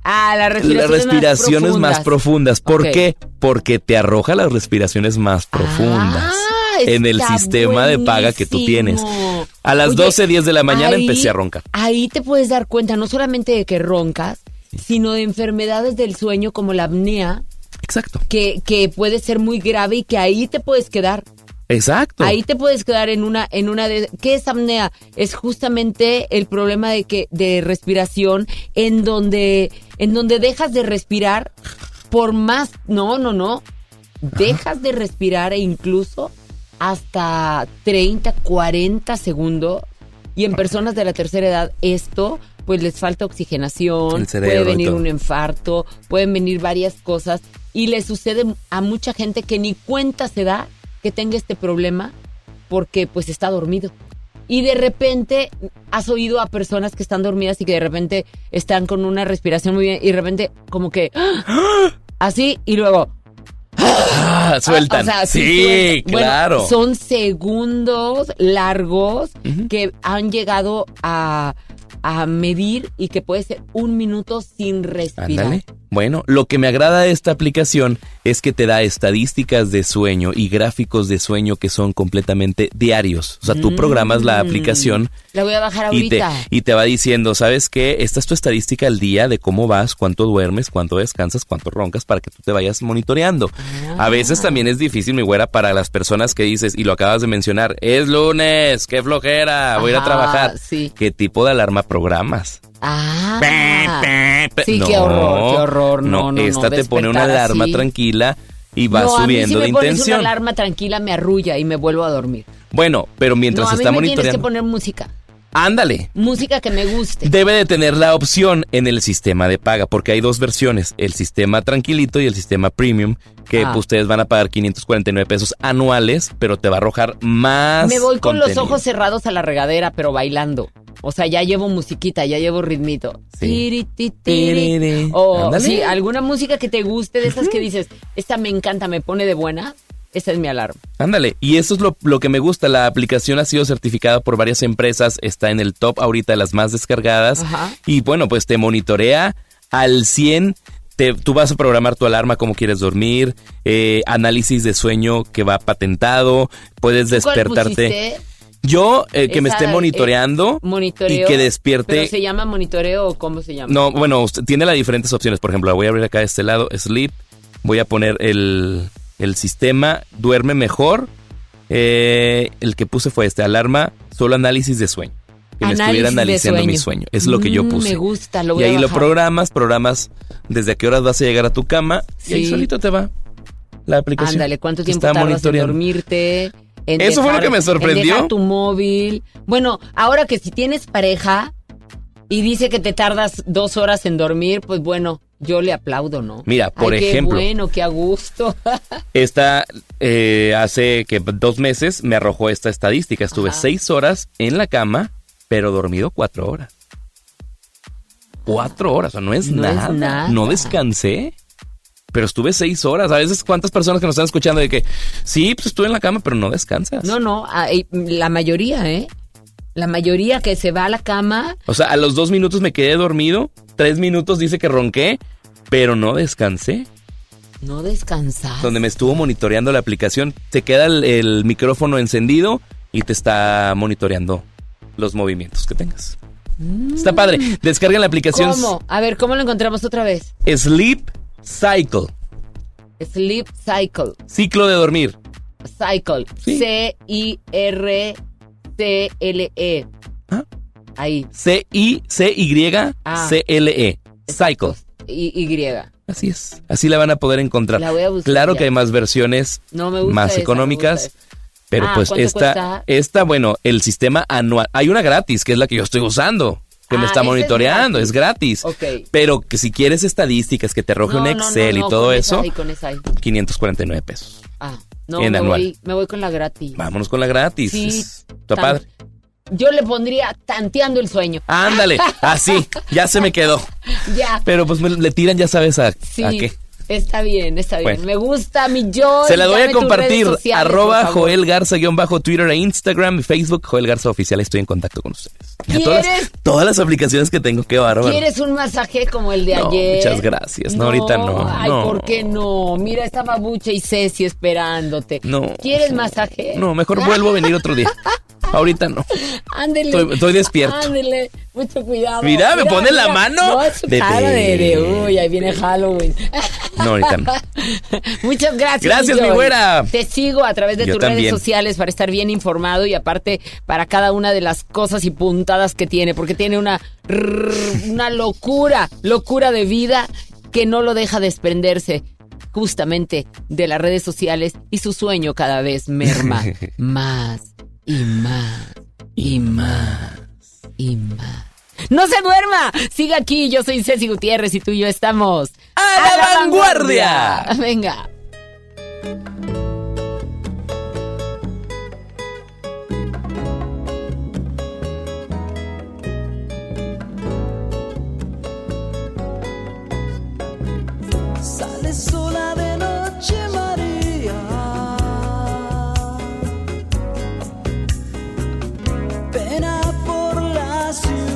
Ah, las respiraciones, las respiraciones más profundas. ¿Por qué? Porque te arroja las respiraciones más profundas Ah, en el sistema de paga que tú tienes. A las Oye, 12, 10 de la mañana ahí- empecé a roncar. Ahí te puedes dar cuenta no solamente de que roncas, sino de enfermedades del sueño como la apnea. Exacto. Que, que puede ser muy grave y que ahí te puedes quedar. Exacto. Ahí te puedes quedar en una, en una de. ¿Qué es apnea? Es justamente el problema de que, de respiración, en donde, en donde dejas de respirar por más. No, no, no. Dejas de respirar e incluso hasta 30, 40 segundos. Y en personas de la tercera edad, esto, pues les falta oxigenación, puede venir un infarto, pueden venir varias cosas. Y le sucede a mucha gente que ni cuenta se da que tenga este problema porque pues está dormido. Y de repente has oído a personas que están dormidas y que de repente están con una respiración muy bien y de repente como que ¡ah! así y luego Ah, sueltan. o sea, sí, sueltan. Bueno, claro. son segundos largos que han llegado a, a medir y que puede ser un minuto sin respirar. Bueno, lo que me agrada de esta aplicación es que te da estadísticas de sueño y gráficos de sueño que son completamente diarios. O sea, tú Mm. programas la aplicación La voy a bajar y te, ahorita. y te va diciendo, ¿sabes qué? Esta es tu estadística al día de cómo vas, cuánto duermes, cuánto descansas, cuánto roncas para que tú te vayas monitoreando. A veces también es difícil, mi güera, para las personas que dices, y lo acabas de mencionar, es lunes, qué flojera, voy a ir a trabajar. sí. ¿Qué tipo de alarma programas? Ah. Pe- Sí, qué horror, qué horror. No, no, no, esta te pone una alarma así. tranquila y va no, a mí subiendo si me de pones intención. una alarma tranquila me arrulla y me vuelvo a dormir. Bueno, pero mientras no, a mí está me tienes que monitoreando. poner música. Ándale. Música que me guste. Debe de tener la opción en el sistema de paga, porque hay dos versiones, el sistema tranquilito y el sistema premium, que Ah. pues, ustedes van a pagar 549 pesos anuales, pero te va a arrojar más. Me voy con los ojos cerrados a la regadera, pero bailando. O sea, ya llevo musiquita, ya llevo ritmito. Tiri, ti, tiri. Tiri. O Ándale. sí, alguna música que te guste, de esas que dices, esta me encanta, me pone de buena. Esa es mi alarma. Ándale, y eso es lo, lo que me gusta. La aplicación ha sido certificada por varias empresas, está en el top ahorita de las más descargadas. Ajá. Y bueno, pues te monitorea al 100. Te, tú vas a programar tu alarma, cómo quieres dormir, eh, análisis de sueño que va patentado, puedes ¿Cuál despertarte. pusiste? Yo, eh, que me esté eh, monitoreando Monitoreo. y que despierte. ¿Pero se llama monitoreo o cómo se llama? No, bueno, usted tiene las diferentes opciones. Por ejemplo, la voy a abrir acá de este lado, Sleep. Voy a poner el, el sistema, duerme mejor. Eh, el que puse fue este, alarma, solo análisis de sueño. Que me estuviera analizando mi sueño. Es lo que yo Mm, puse. me gusta, lo voy Y a ahí lo programas, programas desde a qué horas vas a llegar a tu cama. Y ahí Sí. solito te va la aplicación. Ándale, ¿cuánto tiempo Está tardas en monitoreando. dormirte? En Eso fue lo que me en sorprendió. tu móvil. Bueno, ahora que si tienes pareja y dice que te tardas dos horas en dormir, pues bueno, yo le aplaudo, ¿no? Mira, por Ay, ejemplo. Qué bueno, qué a gusto. Esta, eh, hace que dos meses me arrojó esta estadística. Estuve Ajá. seis horas en la cama, pero dormido cuatro horas. cuatro horas, o sea, no es, No es nada. nada. No descansé. Pero estuve seis horas. A veces, ¿cuántas personas que nos están escuchando de que sí, pues estuve en la cama, pero no descansas? No, no, ah, la mayoría, ¿eh? La mayoría que se va a la cama, O sea, a los dos minutos me quedé dormido, tres minutos dice que ronqué, pero no descansé. no descansa. Donde me estuvo monitoreando la aplicación, te queda el, el micrófono encendido y te está monitoreando los movimientos que tengas. Está padre. Descargan la aplicación Mm. ¿Cómo? A ver, ¿cómo lo encontramos otra vez? Sleep Cycle. Sleep Cycle. Ciclo de dormir. Cycle. C-I-R-C-L-E. Ah. Ahí. C-I-C-Y-C-L-E. Cycle. Y, y. Así es. Así la van a poder encontrar. La voy a buscar claro ya. que hay más versiones No me gusta más esa, me económicas. gusta Pero Ah, pues ¿cuánto esta, cuesta? esta, bueno, el sistema anual. Hay una gratis, que es la que yo estoy usando, que me Ah, está esa es monitoreando, es gratis. Ok. Pero que si quieres estadísticas, que te arroje un No, Excel no, no, y todo con eso, esa ahí, con esa ahí. 549 pesos. Ah, no, En me anual. voy, me voy con la gratis. Vámonos con la gratis. Sí, Está tan- padre. Yo le pondría tanteando el sueño. Ándale, así, ya se me quedó. ya. Pero pues me- le tiran, ya sabes a, Sí. a qué. Está bien, está bien. Bueno. Me gusta mi yo. Se la doy a compartir. sociales, Arroba. Joel Garza guion bajo Twitter e Instagram y Facebook. Joel Garza Oficial. Estoy en contacto con ustedes. A todas, las, ¿Quieres- todas las aplicaciones que tengo, qué bárbaro. ¿Quieres un masaje como el de No, ayer? muchas gracias. No, ahorita no, Ay, no. ¿por qué no? Mira, esta babucha y Ceci esperándote. No. ¿Quieres masaje? No, mejor vuelvo a venir otro día. Ahorita no. Ándele. Estoy- estoy despierto. Ándele. Mucho cuidado. Mira, ¿me pone la mano? No, es su Bebé. cara de, de, uy, ahí viene Halloween. No, ahorita no. Muchas gracias. Gracias, mi Joy. güera. Te sigo a través de Yo tus también. redes sociales para estar bien informado y aparte para cada una de las cosas y puntadas que tiene, porque tiene una, una locura, locura de vida que no lo deja desprenderse justamente de las redes sociales y su sueño cada vez merma más y más y más y más. ¡No se duerma! Siga aquí, yo soy Ceci Gutiérrez y tú y yo estamos ¡A la vanguardia! Venga. Sale sola de noche María. Pena por la ciudad.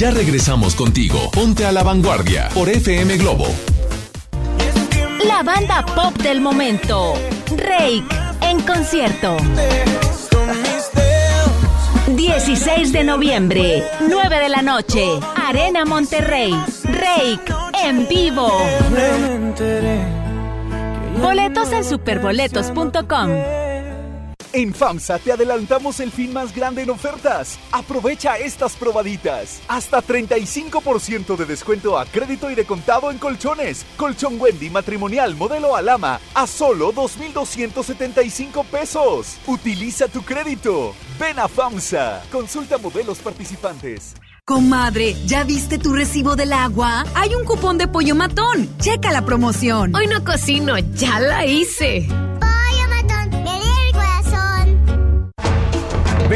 Ya regresamos contigo. Ponte a la vanguardia por FM Globo. La banda pop del momento. Rake en concierto. 16 de noviembre, 9 de la noche, Arena Monterrey. Rake en vivo. Boletos en superboletos.com. En FAMSA te adelantamos el fin más grande en ofertas. Aprovecha estas probaditas. Hasta 35% de descuento a crédito y de contado en colchones. Colchón Wendy matrimonial modelo Alama a solo 2,275 pesos. Utiliza tu crédito. Ven a FAMSA. Consulta modelos participantes. Comadre, ¿ya viste tu recibo del agua? Hay un cupón de pollo matón. Checa la promoción. Hoy no cocino, ya la hice.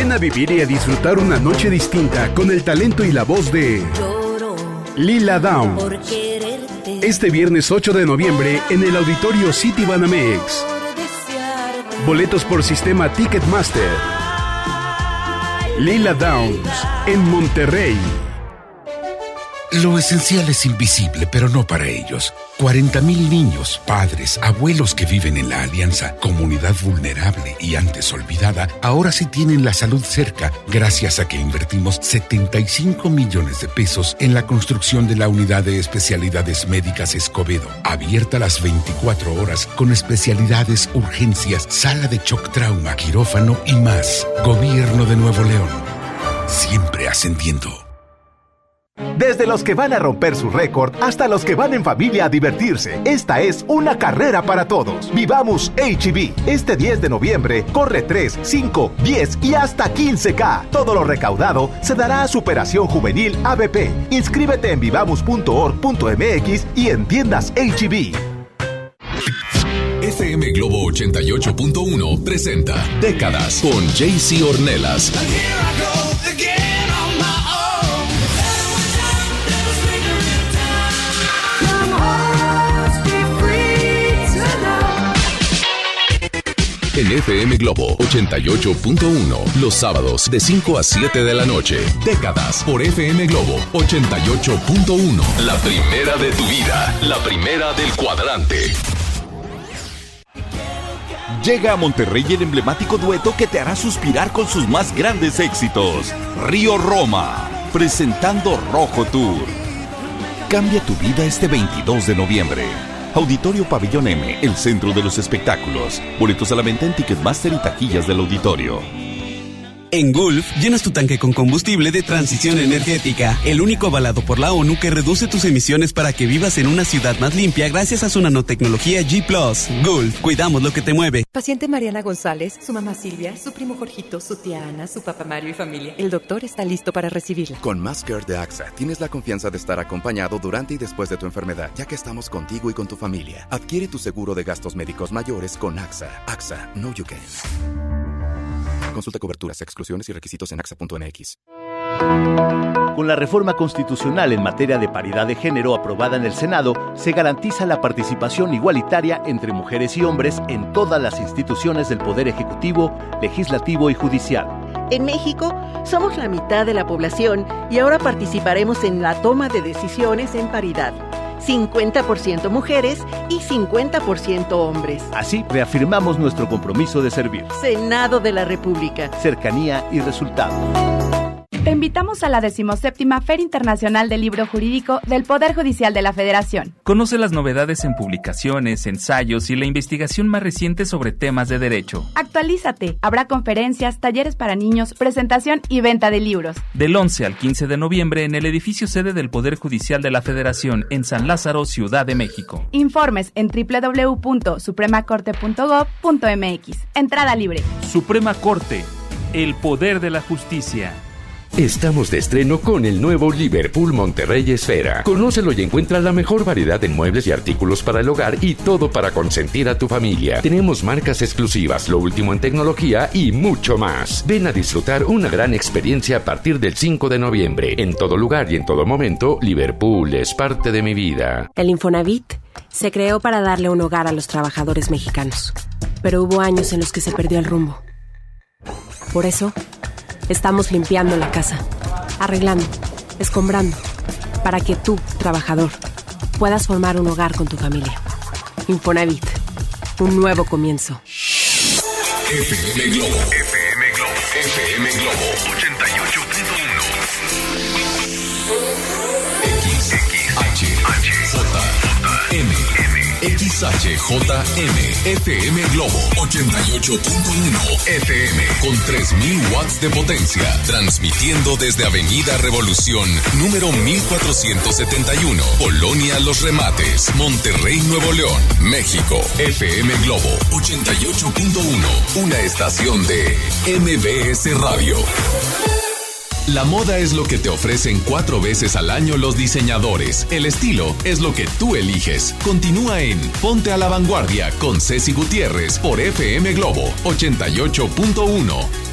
Ven a vivir y a disfrutar una noche distinta con el talento y la voz de Lila Down. Este viernes 8 de noviembre en el auditorio City Banamex. Boletos por sistema Ticketmaster. Lila Downs en Monterrey. Lo esencial es invisible, pero no para ellos. 40.000 niños, padres, abuelos que viven en la Alianza, comunidad vulnerable y antes olvidada, ahora sí tienen la salud cerca gracias a que invertimos 75 millones de pesos en la construcción de la unidad de especialidades médicas Escobedo, abierta las 24 horas con especialidades, urgencias, sala de shock trauma, quirófano y más. Gobierno de Nuevo León. Siempre ascendiendo. Desde los que van a romper su récord hasta los que van en familia a divertirse, esta es una carrera para todos. Vivamos HB. Este 10 de noviembre corre 3, 5, 10 y hasta 15K. Todo lo recaudado se dará a Superación Juvenil ABP. Inscríbete en vivamos.org.mx y en tiendas HB. FM Globo 88.1 presenta Décadas con JC Ornelas. En FM Globo 88.1, los sábados de 5 a 7 de la noche. Décadas por FM Globo 88.1. La primera de tu vida, la primera del cuadrante. Llega a Monterrey el emblemático dueto que te hará suspirar con sus más grandes éxitos. Río Roma, presentando Rojo Tour. Cambia tu vida este 22 de noviembre. Auditorio Pabellón M, el centro de los espectáculos. Boletos a la venta en Ticketmaster y taquillas del auditorio. En Gulf, llenas tu tanque con combustible de transición energética, el único avalado por la ONU que reduce tus emisiones para que vivas en una ciudad más limpia gracias a su nanotecnología G ⁇ Gulf, cuidamos lo que te mueve. Paciente Mariana González, su mamá Silvia, su primo Jorgito, su tía Ana, su papá Mario y familia. El doctor está listo para recibirla. Con Masker de AXA tienes la confianza de estar acompañado durante y después de tu enfermedad, ya que estamos contigo y con tu familia. Adquiere tu seguro de gastos médicos mayores con AXA. AXA, no you can. Consulta coberturas, exclusiones y requisitos en axa.mx. Con la reforma constitucional en materia de paridad de género aprobada en el Senado, se garantiza la participación igualitaria entre mujeres y hombres en todas las instituciones del Poder Ejecutivo, Legislativo y Judicial. En México somos la mitad de la población y ahora participaremos en la toma de decisiones en paridad. 50% mujeres y 50% hombres. Así reafirmamos nuestro compromiso de servir. Senado de la República. Cercanía y resultados. Te invitamos a la decimoséptima Feria Internacional del Libro Jurídico del Poder Judicial de la Federación. Conoce las novedades en publicaciones, ensayos y la investigación más reciente sobre temas de derecho. Actualízate. Habrá conferencias, talleres para niños, presentación y venta de libros. Del 11 al 15 de noviembre en el edificio sede del Poder Judicial de la Federación en San Lázaro, Ciudad de México. Informes en www.supremacorte.gov.mx. Entrada libre. Suprema Corte. El poder de la justicia. Estamos de estreno con el nuevo Liverpool Monterrey Esfera. Conócelo y encuentra la mejor variedad en muebles y artículos para el hogar y todo para consentir a tu familia. Tenemos marcas exclusivas, lo último en tecnología y mucho más. Ven a disfrutar una gran experiencia a partir del 5 de noviembre. En todo lugar y en todo momento, Liverpool es parte de mi vida. El Infonavit se creó para darle un hogar a los trabajadores mexicanos. Pero hubo años en los que se perdió el rumbo. Por eso, Estamos limpiando la casa, arreglando, escombrando, para que tú, trabajador, puedas formar un hogar con tu familia. Infonavit, un nuevo comienzo. FM Globo. FM Globo. FM Globo XHJM FM Globo 88.1 FM con 3000 watts de potencia, transmitiendo desde Avenida Revolución, número 1471, Colonia Los Remates, Monterrey, Nuevo León, México. FM Globo 88.1, una estación de MBS Radio. La moda es lo que te ofrecen cuatro veces al año los diseñadores. El estilo es lo que tú eliges. Continúa en Ponte a la Vanguardia con Ceci Gutiérrez por FM Globo 88.1.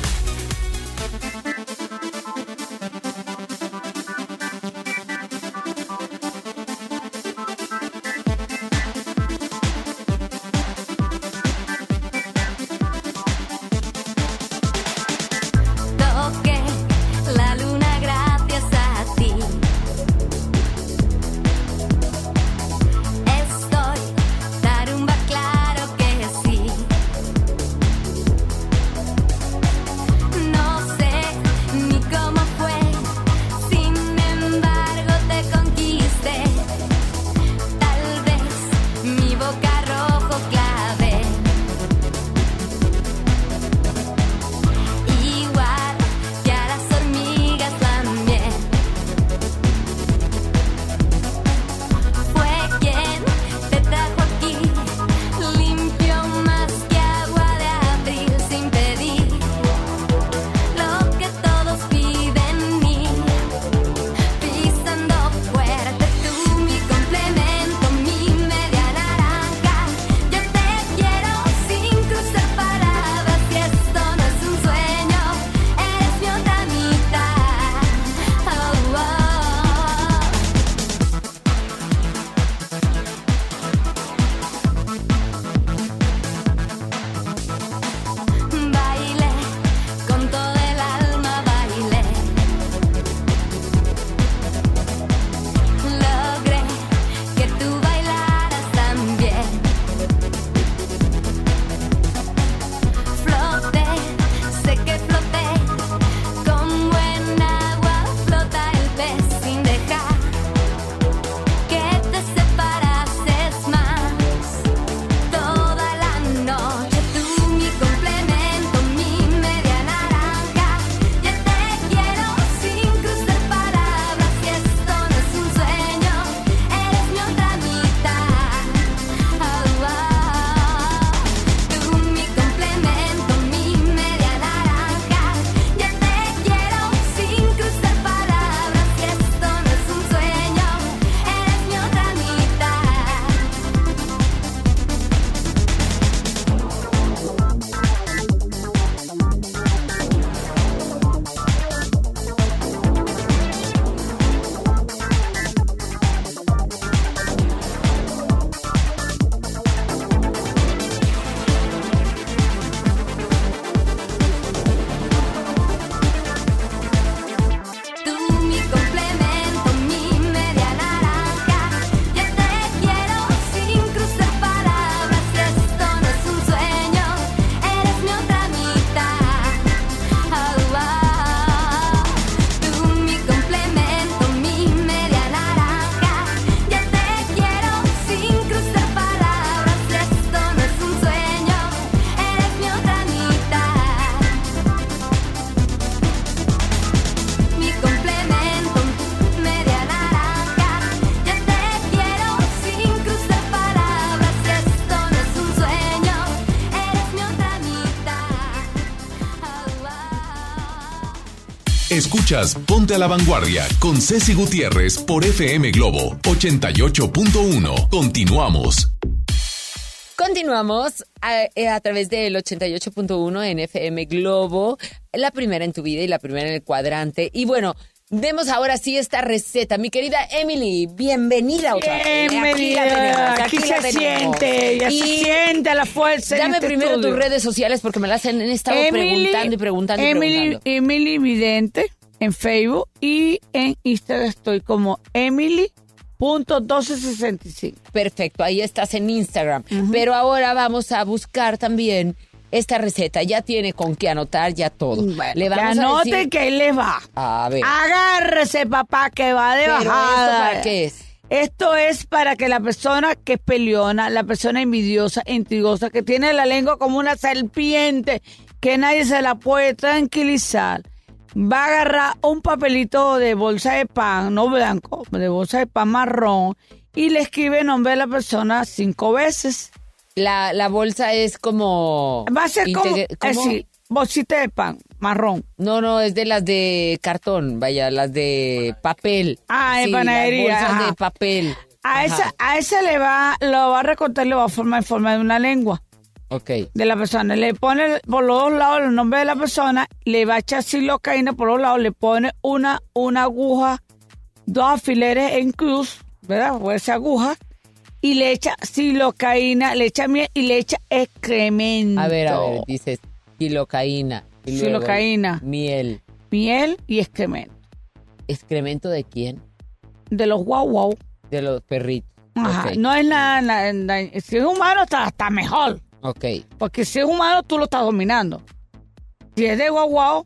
Ponte a la Vanguardia con Ceci Gutiérrez por FM Globo 88.1. Continuamos. Continuamos a, eh, a, través del 88.1 en FM Globo, la primera en tu vida y la primera en el cuadrante. Y bueno, Demos ahora sí esta receta. Mi querida Emily, bienvenida otra vez. Bienvenida. Aquí, se siente, ya se siente la fuerza. Dame este primero tus redes sociales porque me las han estado preguntando y preguntando y Emily, preguntando. Emily Vidente en Facebook y en Instagram estoy como Emily.1265. Perfecto, ahí estás en Instagram. Pero ahora vamos a buscar también esta receta. Ya tiene con qué anotar ya todo. le vamos que anote que ahí le va. A ver. Agárrese, papá, que va de ¿Pero bajada. esto para qué es? Esto es para que la persona que es peleona, la persona envidiosa, intrigosa, que tiene la lengua como una serpiente, que nadie se la puede tranquilizar, va a agarrar un papelito de bolsa de pan, no blanco, de bolsa de pan marrón, y le escribe el nombre de la persona cinco veces. La, la bolsa es como... Va a ser como, es ¿cómo? decir, bolsita de pan marrón. No, no, es de las de cartón, vaya, las de papel. Ah, de Sí, panadería, Las bolsas ajá. de papel. A Ajá. esa, a ese le va, lo va a recortar, le va a formar en forma de una lengua. Ok. de la persona. Le pone por los dos lados el nombre de la persona, le va a echar silocaína por los lados, le pone una, una aguja, dos alfileres en cruz, ¿verdad? O esa aguja, y le echa silocaína, le echa miel y le echa excremento. A ver, a ver, dices silocaína. y luego Silocaína. Miel. Miel y excremento. ¿Excremento de quién? De los guau guau. De los perritos. Ajá. No es nada, nada- nada- si es humano está, está mejor. Ok. Porque si es humano, tú lo estás dominando. Si es de guau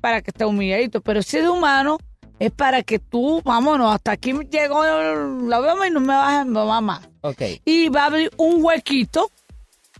para que esté humilladito. Pero si es de humano, es para que tú, vámonos, hasta aquí llegó la veo y no me vas a va más. Ok. Y va a abrir un huequito,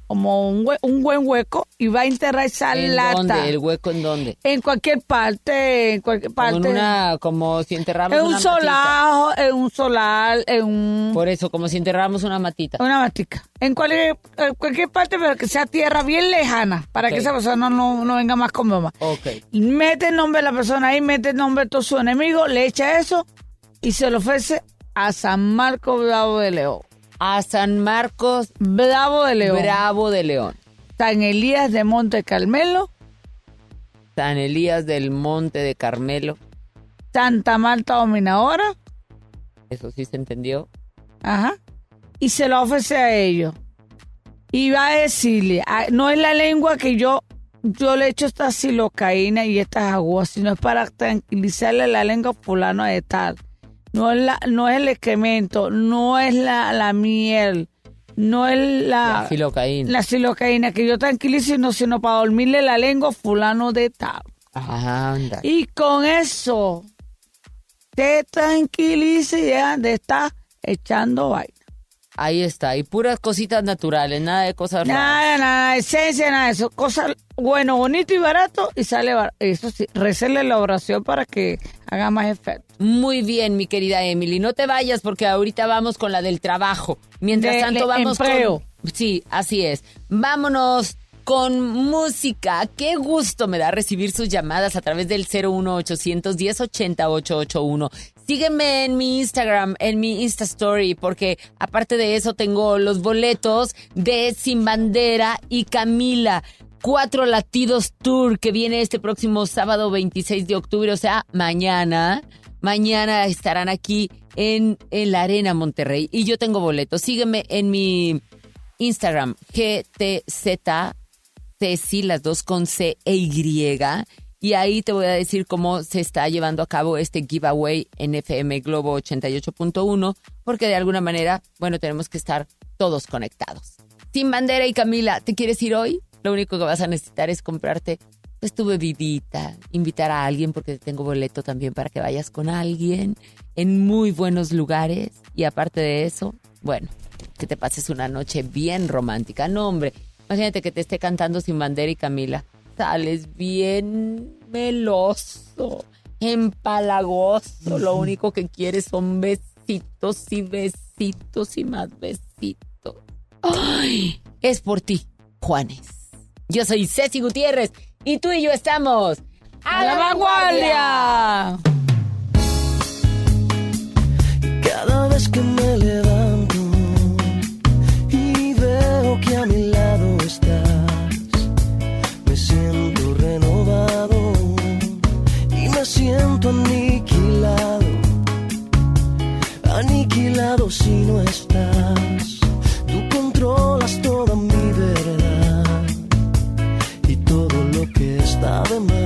como un, hue- un buen hueco, y va a enterrar esa ¿En lata. dónde? ¿El hueco en dónde? En cualquier parte, en cualquier Como parte. en una, como si enterramos en una un matita. solajo, en un solar, en un... Por eso, como si enterramos una matita. Una matica. En cualquier, en cualquier parte, pero que sea tierra bien lejana, para que esa persona no, no venga más con mamá. Ok. Mete el nombre de la persona ahí, mete el nombre de todo su enemigo, le echa eso y se lo ofrece a San Marco Bravo de León. A San Marcos Bravo de León. Bravo de León. San Elías de Monte Carmelo, San Elías del Monte de Carmelo. Santa Marta Dominadora, Eso sí se entendió. ajá, y se lo ofrece a ellos. Y va a decirle, ah, no es la lengua que yo, yo le echo esta silocaína y estas aguas, sino es para tranquilizarle la lengua fulano de tal. No es, la, no es el excremento, no es la, la miel, no es la, La silocaína. la silocaína que yo tranquilizo, sino, sino para dormirle la lengua fulano de tal. Anda. Y con eso te tranquiliza y deja de estar echando vaina. Ahí está. Y puras cositas naturales, nada de cosas raras. Nada, nada, esencia, nada de eso. Cosa bueno, bonito y barato y sale barato. Eso sí, recele la oración para que haga más efecto. Muy bien, mi querida Emily. No te vayas porque ahorita vamos con la del trabajo. Mientras De- tanto, de vamos empleo. con. Sí, así es. Vámonos con música. Qué gusto me da recibir sus llamadas a través del 01800 1080 881. Sígueme en mi Instagram, en mi Insta Story, porque aparte de eso tengo los boletos de Sin Bandera y Camila. Cuatro Latidos Tour que viene este próximo sábado 26 de octubre, o sea, mañana. Mañana estarán aquí en, en la Arena Monterrey y yo tengo boletos. Sígueme en mi Instagram, GTZ, las dos con C e Y. Y ahí te voy a decir cómo se está llevando a cabo este giveaway en FM Globo 88.1, porque de alguna manera, bueno, tenemos que estar todos conectados. Sin bandera y Camila, ¿te quieres ir hoy? Lo único que vas a necesitar es comprarte pues tu bebidita, invitar a alguien porque tengo boleto también para que vayas con alguien en muy buenos lugares y aparte de eso, bueno, que te pases una noche bien romántica. No, hombre, imagínate que te esté cantando sin bandera y Camila. Sales bien meloso, empalagoso. Lo único que quieres son besitos y besitos y más besitos. ¡Ay! Es por ti, Juanes. Yo soy Ceci Gutiérrez y tú y yo estamos a, la vanguardia. Cada vez que me si no estás. Tú controlas toda mi verdad y todo lo que está de más.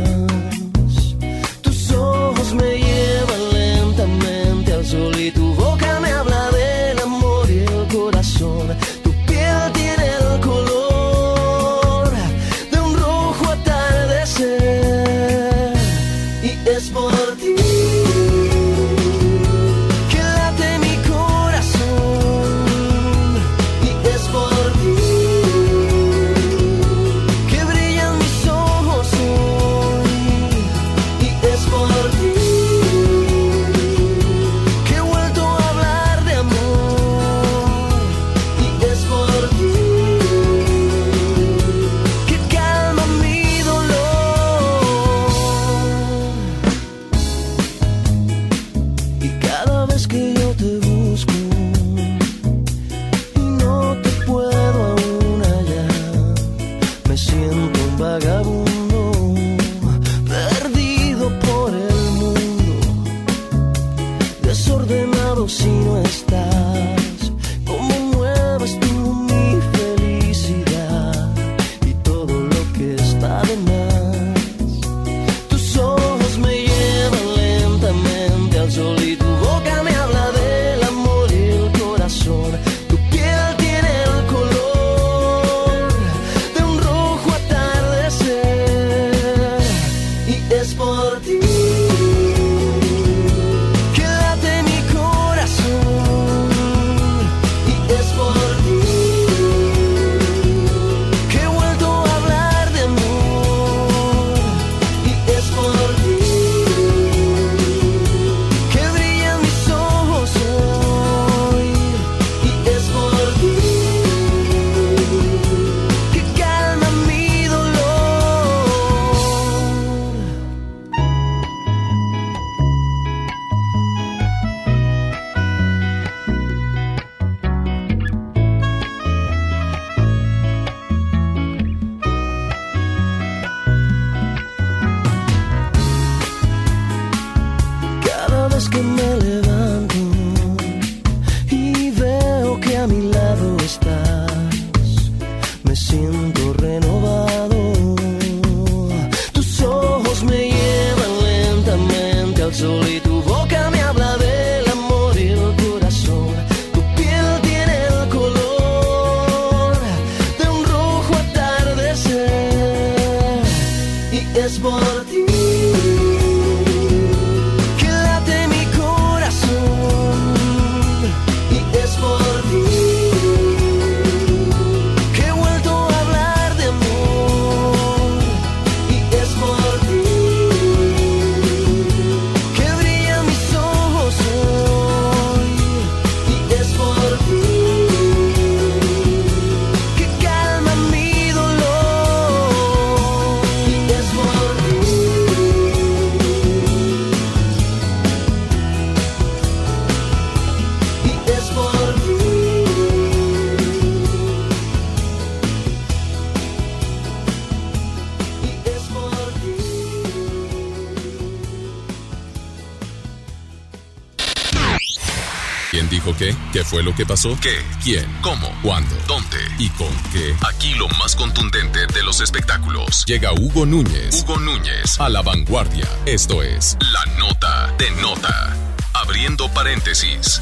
Fue lo que pasó? ¿Qué? ¿Quién? ¿Cómo? ¿Cuándo? ¿Dónde? ¿Y con qué? Aquí lo más contundente de los espectáculos. Llega Hugo Núñez. Hugo Núñez a la vanguardia. Esto es La Nota de Nota. Abriendo paréntesis.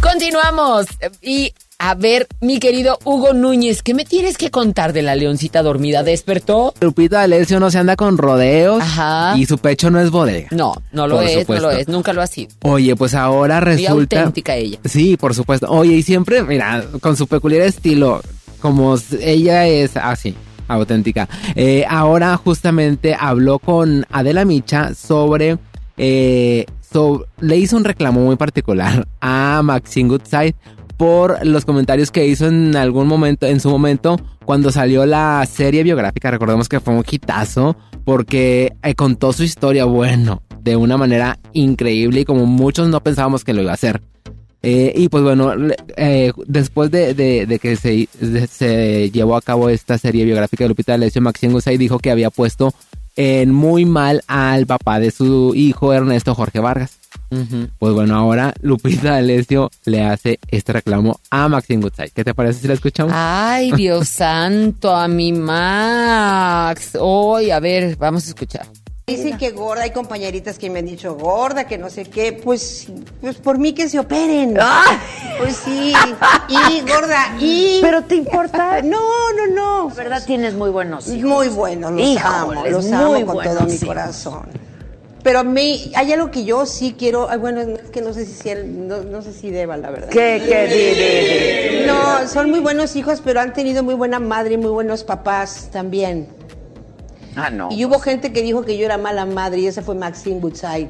Continuamos. Y a ver, mi querido Hugo Núñez, ¿qué me tienes que contar de la leoncita dormida? ¿Despertó? Lupita D'Alessio no se anda con rodeos y su pecho no es bodega. No, no lo Por es, supuesto. no lo es, nunca lo ha sido. Oye, pues ahora Muy resulta... auténtica ella. Sí, por supuesto. Oye, y siempre, mira, con su peculiar estilo, como ella es así, auténtica. Eh, ahora justamente habló con Adela Micha sobre, eh, so- le hizo un reclamo muy particular a Maxine Goodside por los comentarios que hizo en algún momento, en su momento, cuando salió la serie biográfica. Recordemos que fue un hitazo porque eh, contó su historia, bueno, de una manera increíble y como muchos no pensábamos que lo iba a hacer. Eh, y pues bueno, eh, después de, que se llevó a cabo esta serie biográfica de Lupita D'Alessio, Maxine Gusay dijo que había puesto en muy mal al papá de su hijo Ernesto Jorge Vargas. Pues bueno, ahora Lupita D'Alessio le hace este reclamo a Maxine Goodside. ¿Qué te parece si la escuchamos? Ay, Dios santo, a mi Max. Hoy, a ver, vamos a escuchar. Dicen que gorda, hay compañeritas que me han dicho gorda, que no sé qué, pues, pues por mí que se operen. Pues sí, y gorda, y... ¿Pero te importa? No, no, no. verdad tienes muy buenos hijos. Muy buenos, los Híjoles, amo, los muy amo con todo mi corazón. Pero a mí, hay algo que yo sí quiero, ay, bueno, es que no sé si, él- no, no sé si deba, la verdad. ¿Qué, qué, di, di, di? No, son muy buenos hijos, pero han tenido muy buena madre y muy buenos papás también. Ah, no. Y hubo gente que dijo que yo era mala madre y esa fue Maxine Woodside.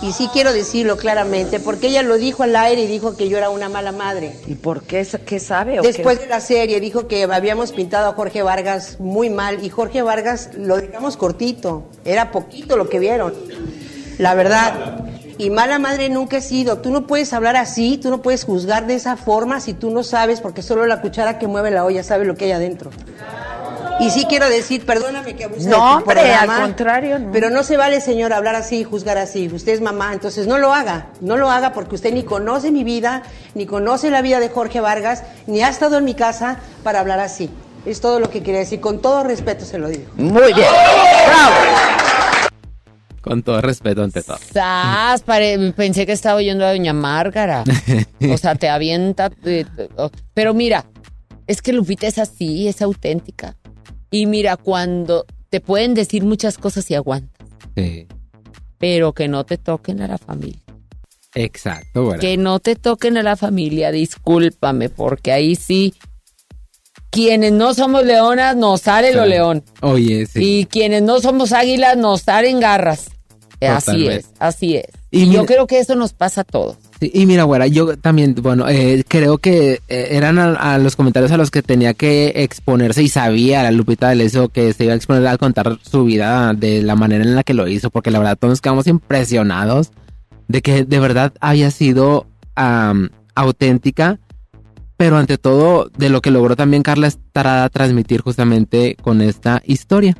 Y sí quiero decirlo claramente, porque ella lo dijo al aire y dijo que yo era una mala madre. ¿Y por qué? ¿Qué sabe? o Después qué? de la serie dijo que habíamos pintado a Jorge Vargas muy mal y Jorge Vargas lo dejamos cortito. Era poquito lo que vieron. La verdad. Y mala madre nunca he sido. Tú no puedes hablar así, tú no puedes juzgar de esa forma si tú no sabes, porque solo la cuchara que mueve la olla sabe lo que hay adentro. Y sí quiero decir, perdóname que abuse de No, tu hombre, programa, al contrario, no. Pero no se vale, señor, hablar así y juzgar así. Usted es mamá, entonces no lo haga. No lo haga porque usted ni conoce mi vida, ni conoce la vida de Jorge Vargas, ni ha estado en mi casa para hablar así. Es todo lo que quería decir. Con todo respeto se lo digo. Muy bien. Con todo respeto ante todo. Sas, pare- pensé que estaba oyendo a Doña Márgara. O sea, te avienta. eh, oh, Pero mira, es que Lupita es así, es auténtica. Y mira, cuando te pueden decir muchas cosas y aguantas, Sí. pero que no te toquen a la familia. Exacto, bueno. Que no te toquen a la familia, discúlpame, porque ahí sí. Quienes no somos leonas, nos sale lo Sí. león. Oye, sí. Y quienes no somos águilas, nos salen garras. Así es, así es. Y Y, yo creo que eso nos pasa a todos. Sí, y mira, güera, yo también, bueno, eh, creo que eh, eran a, a los comentarios a los que tenía que exponerse y sabía la Lupita del eso que se iba a exponer a contar su vida de la manera en la que lo hizo, porque la verdad todos nos quedamos impresionados de que de verdad había sido am, auténtica, pero ante todo de lo que logró también Carla Estrada transmitir justamente con esta historia.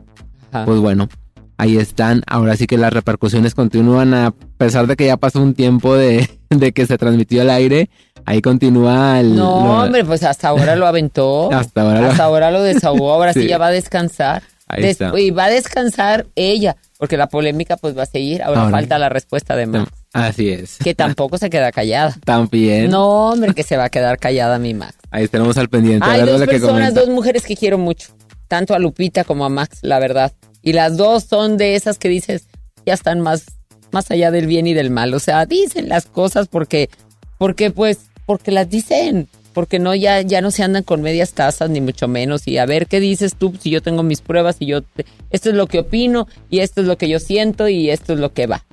Pues bueno, ahí están. Ahora sí que las repercusiones continúan a pesar de que ya pasó un tiempo de, de que se transmitió al aire. Ahí continúa el... No, lo- hombre, pues hasta ahora lo aventó. Hasta ahora lo- Hasta ahora lo desahogó, ahora sí, Sí. ya va a descansar. Ahí Des- está. Y va a descansar ella, porque la polémica pues va a seguir. Ahora, Ahora. falta la respuesta de Max, Así es. que tampoco se queda callada. También. No, hombre, que se va a quedar callada mi Max. Ahí estaremos al pendiente. Hay dos lo que personas, dos mujeres que quiero mucho. Tanto a Lupita como a Max, la verdad. Y las dos son de esas que dices, ya están más, más allá del bien y del mal. O sea, dicen las cosas porque, porque pues, porque las dicen. Porque no, ya, ya no se andan con medias tazas, ni mucho menos. Y a ver qué dices tú, si yo tengo mis pruebas y yo, te- esto es lo que opino, y esto es lo que yo siento, y esto es lo que va.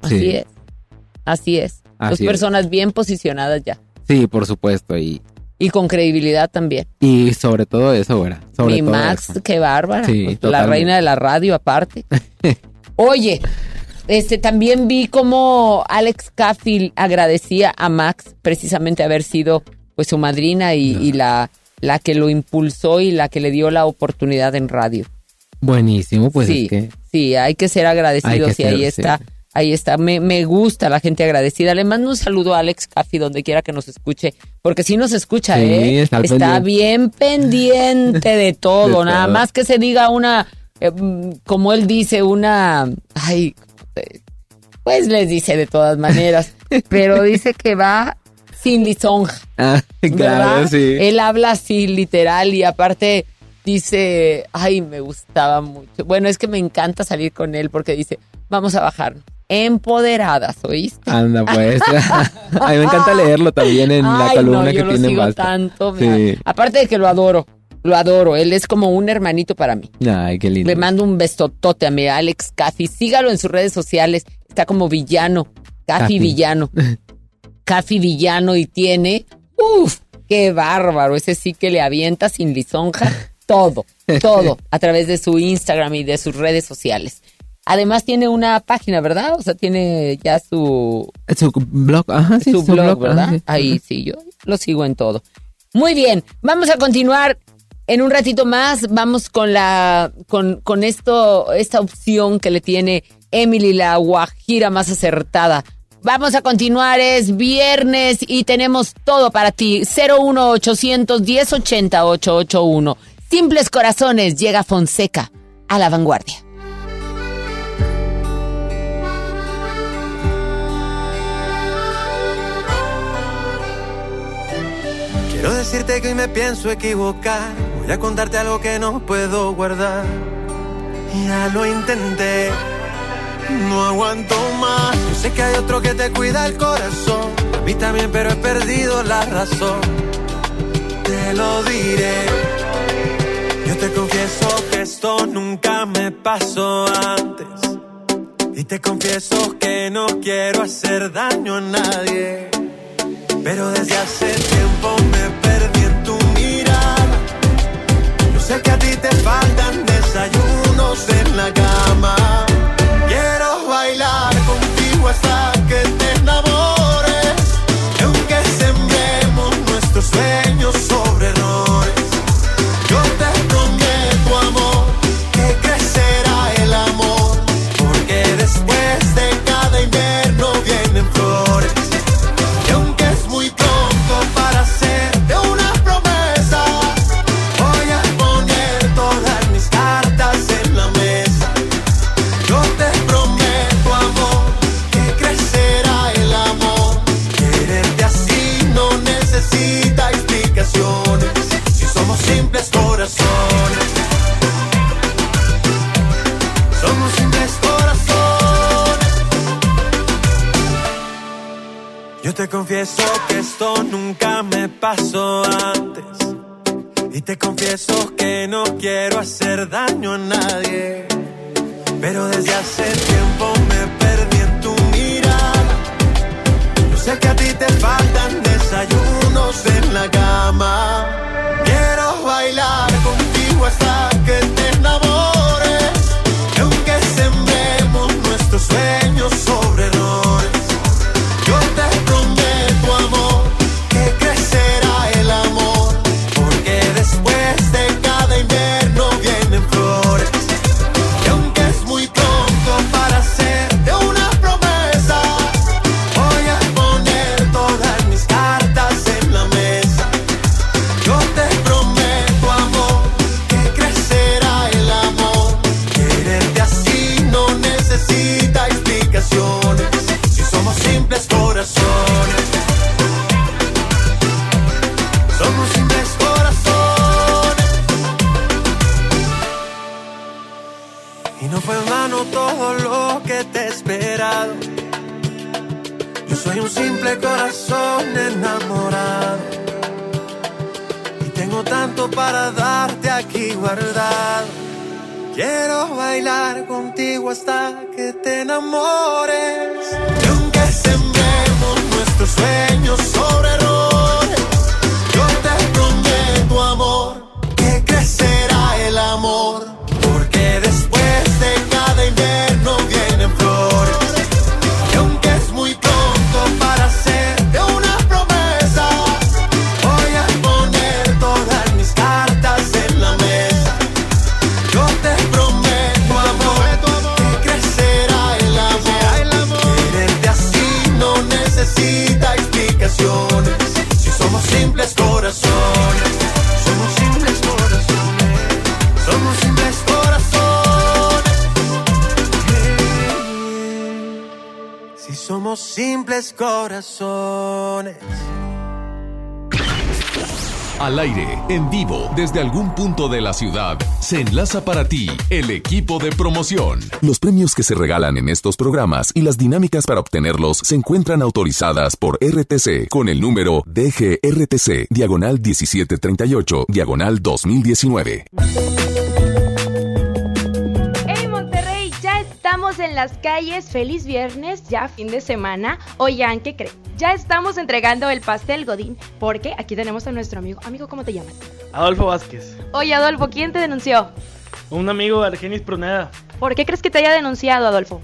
Así Sí. es. Así es. Así Dos es. personas bien posicionadas ya. Sí, por supuesto. Y, Y con credibilidad también. y sobre todo eso, güera. Sobre Mi todo Max, eso. qué bárbara. Sí, Pues, la reina de la radio aparte. Oye, este también vi cómo Alex Caffey agradecía a Max precisamente haber sido pues su madrina y, y la, la que lo impulsó y la que le dio la oportunidad en radio. Buenísimo, pues sí, es que... sí, hay que ser agradecidos que y ahí sí. está. Ahí está, me, me gusta la gente agradecida. Le mando un saludo a Alex Caffey donde quiera que nos escuche, porque sí nos escucha, Sí, ¿eh? está Está pendiente. bien pendiente de todo, De nada todo. más que se diga una, eh, mm, como él dice, una, ay, pues les dice de todas maneras, pero dice que va sin lisonja. Ah, claro, sí. Él habla así, literal, y aparte dice, ay, me gustaba mucho. Bueno, es que me encanta salir con él porque dice, vamos a bajar. Empoderadas, ¿oíste? Anda, pues. a mí me encanta leerlo también en la columna no, que yo lo tiene sigo tanto. Sí. Aparte de que lo adoro, lo adoro. Él es como un hermanito para mí. Ay, qué lindo. Le mando un besotote a mi Alex Caffi. Sígalo en sus redes sociales. Está como villano. Caffi. Villano. Caffi Villano y tiene. Uf, qué bárbaro. Ese sí que le avienta sin lisonja todo, todo a través de su Instagram y de sus redes sociales. Además tiene una página, ¿verdad? O sea, tiene ya su, Su blog, ajá, sí, su blog, ¿verdad? ajá, sí. Ahí sí, yo lo sigo en todo. Muy bien, vamos a continuar en un ratito más. Vamos con la, con, con esto, esta opción que le tiene Emily, la guajira más acertada. Vamos a continuar, es viernes y tenemos todo para ti. 01800 1080 881. Simples corazones, llega Fonseca a la vanguardia. Quiero decirte que hoy me pienso equivocar. Voy a contarte algo que no puedo guardar. Ya lo intenté, no aguanto más. Yo sé que hay otro que te cuida el corazón. A mí también, pero he perdido la razón. Te lo diré. Yo te confieso que esto nunca me pasó antes. Y te confieso que no quiero hacer daño a nadie. Pero desde hace tiempo me perdí en tu mirada. Yo sé que a ti te faltan desayunos en la cama. Quiero bailar contigo hasta que confieso que esto nunca me pasó antes. Y te confieso que no quiero hacer daño a nadie. Pero desde hace tiempo me perdí en tu mirada. Yo sé que a ti te faltan desayunos en la cama. Quiero bailar contigo hasta Y no fue en vano todo lo que te he esperado. Yo soy un simple corazón enamorado. Y tengo tanto para darte aquí guardado. Quiero bailar contigo hasta que te enamores. Y aunque sembremos nuestros sueños sobre corazones. Al aire, en vivo, desde algún punto de la ciudad, se enlaza para ti el equipo de promoción. Los premios que se regalan en estos programas y las dinámicas para obtenerlos se encuentran autorizadas por RTC con el número DGRTC, diagonal 1738, diagonal 2019. Estamos en las calles. Feliz viernes, ya fin de semana. Oigan, ¿qué creen? Ya estamos entregando el pastel Godín porque aquí tenemos a nuestro amigo. Amigo, ¿cómo te llamas? Adolfo Vázquez. Oye, Adolfo, ¿quién te denunció? Un amigo de Argenis Pruneda. ¿Por qué crees que te haya denunciado, Adolfo?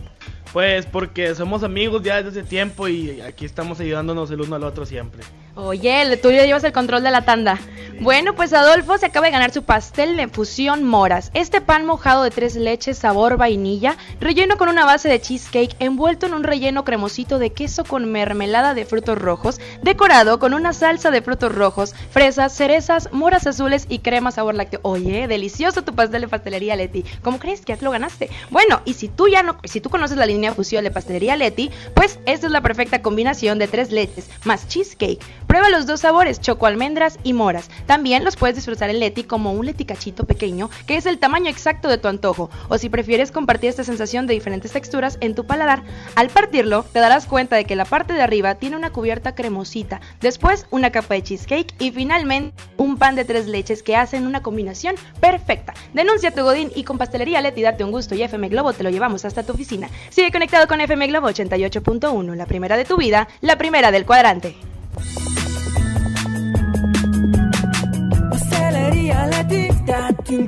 Pues porque somos amigos ya desde hace tiempo y aquí estamos ayudándonos el uno al otro siempre. Oye, tú ya llevas el control de la tanda. Bueno, pues Adolfo se acaba de ganar su pastel de fusión moras. Este pan mojado de tres leches sabor vainilla, relleno con una base de cheesecake, envuelto en un relleno cremosito de queso con mermelada de frutos rojos, decorado con una salsa de frutos rojos, fresas, cerezas, moras azules y crema sabor lácteo. Oye, delicioso tu pastel de pastelería Leti. ¿Cómo crees que ya te lo ganaste? Bueno, y si tú ya no, si tú conoces la línea fusión de pastelería Leti, pues esta es la perfecta combinación de tres leches más cheesecake. Prueba los dos sabores, choco almendras y moras. También los puedes disfrutar en Leti como un Leti cachito pequeño, que es el tamaño exacto de tu antojo. O si prefieres compartir esta sensación de diferentes texturas en tu paladar, al partirlo te darás cuenta de que la parte de arriba tiene una cubierta cremosita, después una capa de cheesecake y finalmente un pan de tres leches que hacen una combinación perfecta. Denuncia tu Godín y con Pastelería Leti date un gusto y FM Globo te lo llevamos hasta tu oficina. Sigue conectado con FM Globo 88.1, la primera de tu vida, la primera del cuadrante. Pastelería Leti, date un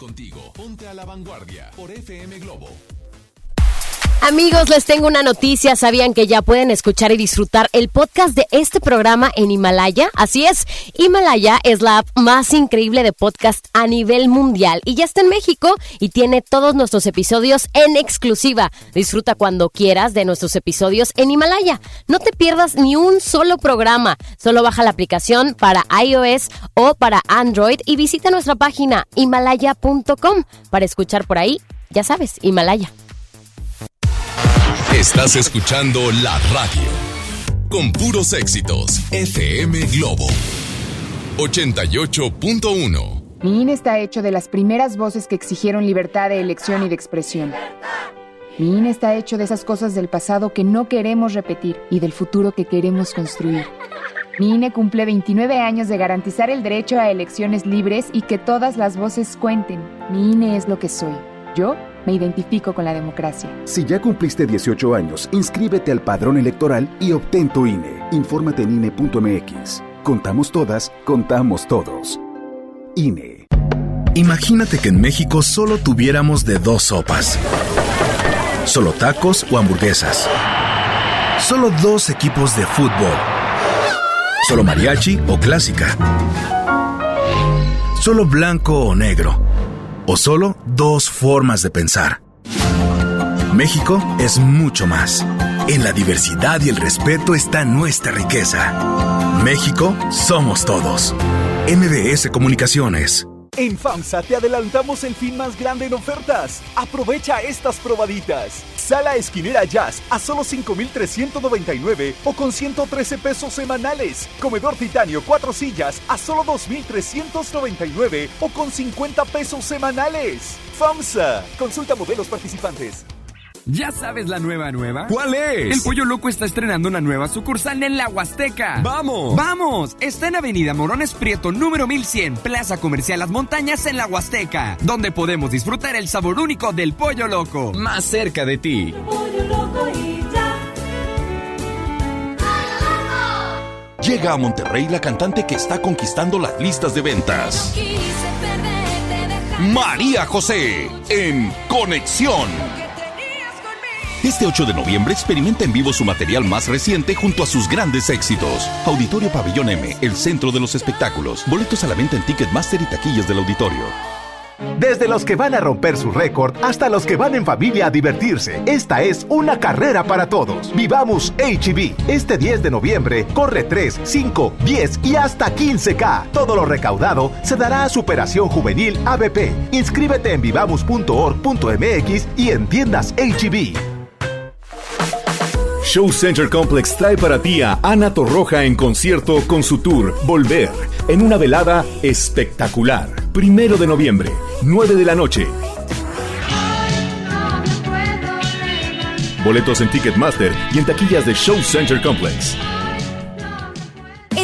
contigo. Ponte a la vanguardia por FM Globo. Amigos, les tengo una noticia. ¿Sabían que ya pueden escuchar y disfrutar el podcast de este programa en Himalaya? Así es, Himalaya es la app más increíble de podcast a nivel mundial y ya está en México y tiene todos nuestros episodios en exclusiva. Disfruta cuando quieras de nuestros episodios en Himalaya. No te pierdas ni un solo programa. Solo baja la aplicación para iOS o para Android y visita nuestra página himalaya.com para escuchar por ahí, ya sabes, Himalaya. Estás escuchando la radio. Con puros éxitos. FM Globo. 88.1. Mi INE está hecho de las primeras voces que exigieron libertad de elección y de expresión. Mi INE está hecho de esas cosas del pasado que no queremos repetir y del futuro que queremos construir. Mi INE cumple 29 años de garantizar el derecho a elecciones libres y que todas las voces cuenten. Mi INE es lo que soy. Yo me identifico con la democracia. Si ya cumpliste 18 años, inscríbete al padrón electoral y obtén tu INE. Infórmate en INE.mx. Contamos todas, contamos todos. INE. Imagínate que en México solo tuviéramos de dos sopas. Solo tacos o hamburguesas. Solo dos equipos de fútbol. Solo mariachi o clásica. Solo blanco o negro. O solo dos formas de pensar. México es mucho más. En la diversidad y el respeto está nuestra riqueza. México somos todos. MBS Comunicaciones. En FAMSA te adelantamos el fin más grande en ofertas. Aprovecha estas probaditas. Sala esquinera Jazz a solo 5,399 o con 113 pesos semanales. Comedor titanio 4 sillas a solo 2,399 o con 50 pesos semanales. FAMSA. Consulta modelos participantes. ¿Ya sabes la nueva nueva? ¿Cuál es? El Pollo Loco está estrenando una nueva sucursal en la Huasteca. ¡Vamos! ¡Vamos! Está en Avenida Morones Prieto, número 1100, Plaza Comercial Las Montañas en la Huasteca, donde podemos disfrutar el sabor único del Pollo Loco. Más cerca de ti. Llega a Monterrey la cantante que está conquistando las listas de ventas. María José en Conexión. Este 8 de noviembre experimenta en vivo su material más reciente junto a sus grandes éxitos. Auditorio Pabellón M, el centro de los espectáculos. Boletos a la venta en Ticketmaster y taquillas del auditorio. Desde los que van a romper su récord hasta los que van en familia a divertirse, esta es una carrera para todos. Vivamos HB. Este 10 de noviembre corre 3, 5, 10 y hasta 15K. Todo lo recaudado se dará a Superación Juvenil ABP. Inscríbete en vivamos.org.mx y en tiendas HB. Show Center Complex trae para ti a Ana Torroja en concierto con su tour Volver, en una velada espectacular. Primero de noviembre, 9 de la noche. Boletos en Ticketmaster y en taquillas de Show Center Complex.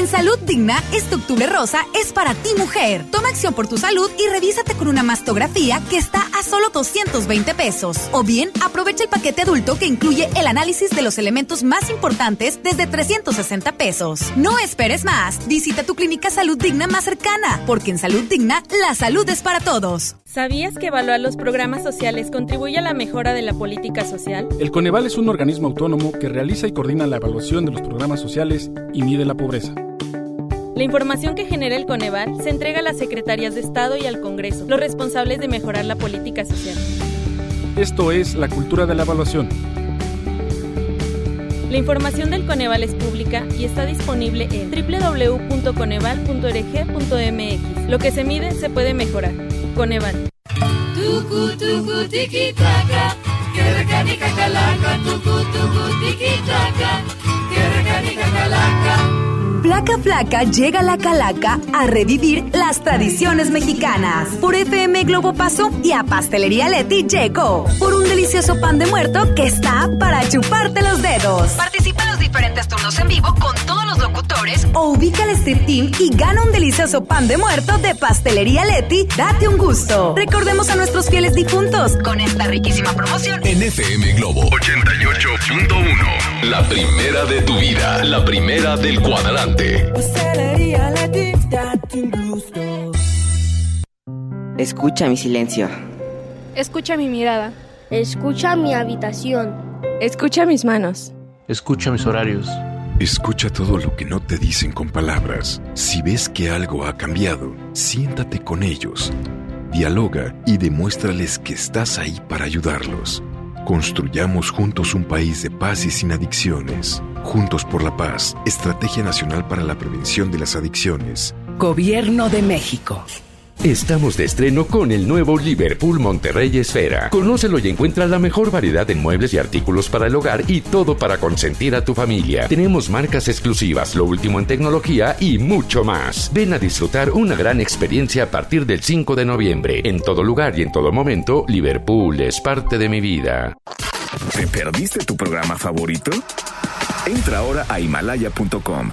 En Salud Digna, este octubre rosa es para ti mujer. Toma acción por tu salud y revísate con una mastografía que está a solo 220 pesos. O bien, aprovecha el paquete adulto que incluye el análisis de los elementos más importantes desde 360 pesos. No esperes más. Visita tu clínica Salud Digna más cercana, porque en Salud Digna, la salud es para todos. ¿Sabías que evaluar los programas sociales contribuye a la mejora de la política social? El Coneval es un organismo autónomo que realiza y coordina la evaluación de los programas sociales y mide la pobreza. La información que genera el Coneval se entrega a las secretarías de Estado y al Congreso, los responsables de mejorar la política social. Esto es la cultura de la evaluación. La información del Coneval es pública y está disponible en www.coneval.org.mx. Lo que se mide se puede mejorar. Coneval. Placa Flaca llega a la Calaca a revivir las tradiciones mexicanas. Por FM Globo Paso y a Pastelería Leti llegó. Por un delicioso pan de muerto que está para chuparte los dedos. Participa en los diferentes turnos en vivo con todos los locutores o ubica el Street Team y gana un delicioso pan de muerto de Pastelería Leti. Date un gusto. Recordemos a nuestros fieles difuntos con esta riquísima promoción. En FM Globo 88.1. La primera de tu vida. La primera del cuadrante. Escucha mi silencio. Escucha mi mirada. Escucha mi habitación. Escucha mis manos. Escucha mis horarios. Escucha todo lo que no te dicen con palabras. Si ves que algo ha cambiado, siéntate con ellos. Dialoga y demuéstrales que estás ahí para ayudarlos. Construyamos juntos un país de paz y sin adicciones. Juntos por la paz, Estrategia Nacional para la Prevención de las Adicciones. Gobierno de México. Estamos de estreno con el nuevo Liverpool Monterrey Esfera. Conócelo y encuentra la mejor variedad de muebles y artículos para el hogar y todo para consentir a tu familia. Tenemos marcas exclusivas, lo último en tecnología y mucho más. Ven a disfrutar una gran experiencia a partir del 5 de noviembre. En todo lugar y en todo momento, Liverpool es parte de mi vida. ¿Te perdiste tu programa favorito? Entra ahora a himalaya.com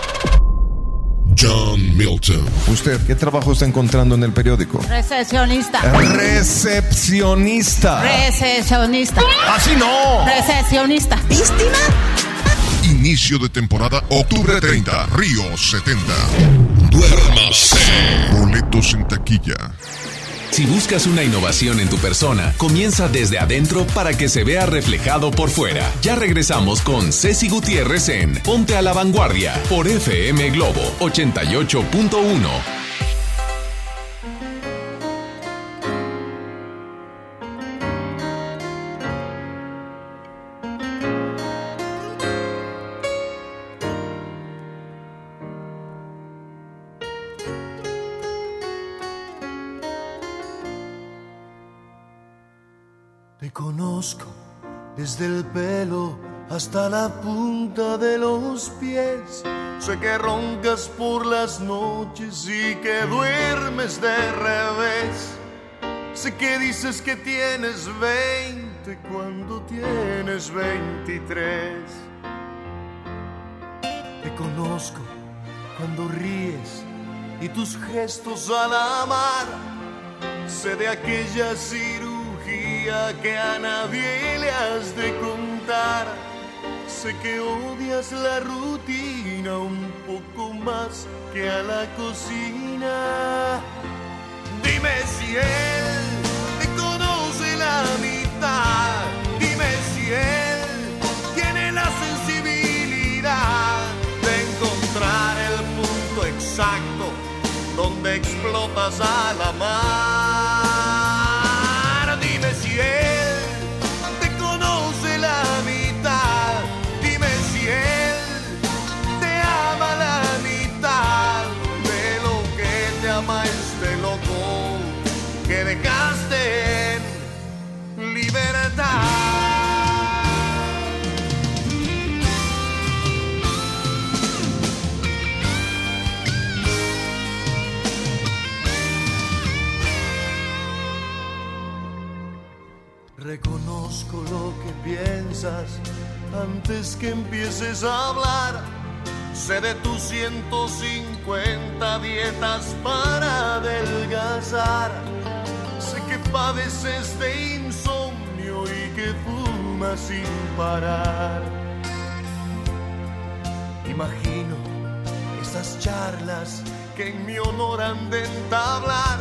John Milton. ¿Usted qué trabajo está encontrando en el periódico? Recepcionista. Recepcionista. Recepcionista. Así no. Recepcionista. ¿Víctima? Inicio de temporada, octubre 30, Río 70. Duérmase. Boletos en taquilla. Si buscas una innovación en tu persona, comienza desde adentro para que se vea reflejado por fuera. Ya regresamos con Ceci Gutiérrez en Ponte a la Vanguardia por FM Globo 88.1. desde el pelo hasta la punta de los pies. Sé que roncas por las noches y que duermes de revés. Sé que dices que tienes 20 cuando tienes 23. Te conozco cuando ríes y tus gestos al amar. Sé de aquella cirugía que a nadie le has de contar. Sé que odias la rutina un poco más que a la cocina. Dime si él te conoce la mitad. Dime si él tiene la sensibilidad de encontrar el punto exacto donde explotas a la mar. Empieces a hablar. Sé de tus 150 dietas para adelgazar. Sé que padeces de insomnio y que fumas sin parar. Imagino esas charlas que en mi honor han de entablar.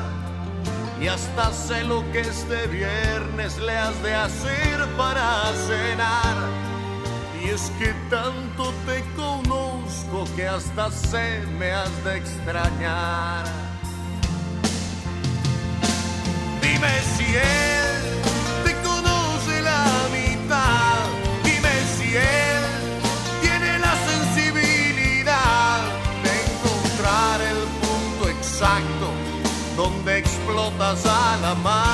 Y hasta sé lo que este viernes le has de hacer para cenar. Y es que tanto te conozco que hasta sé me has de extrañar. Dime si él te conoce la mitad. Dime si él tiene la sensibilidad de encontrar el punto exacto donde explotas a la mar.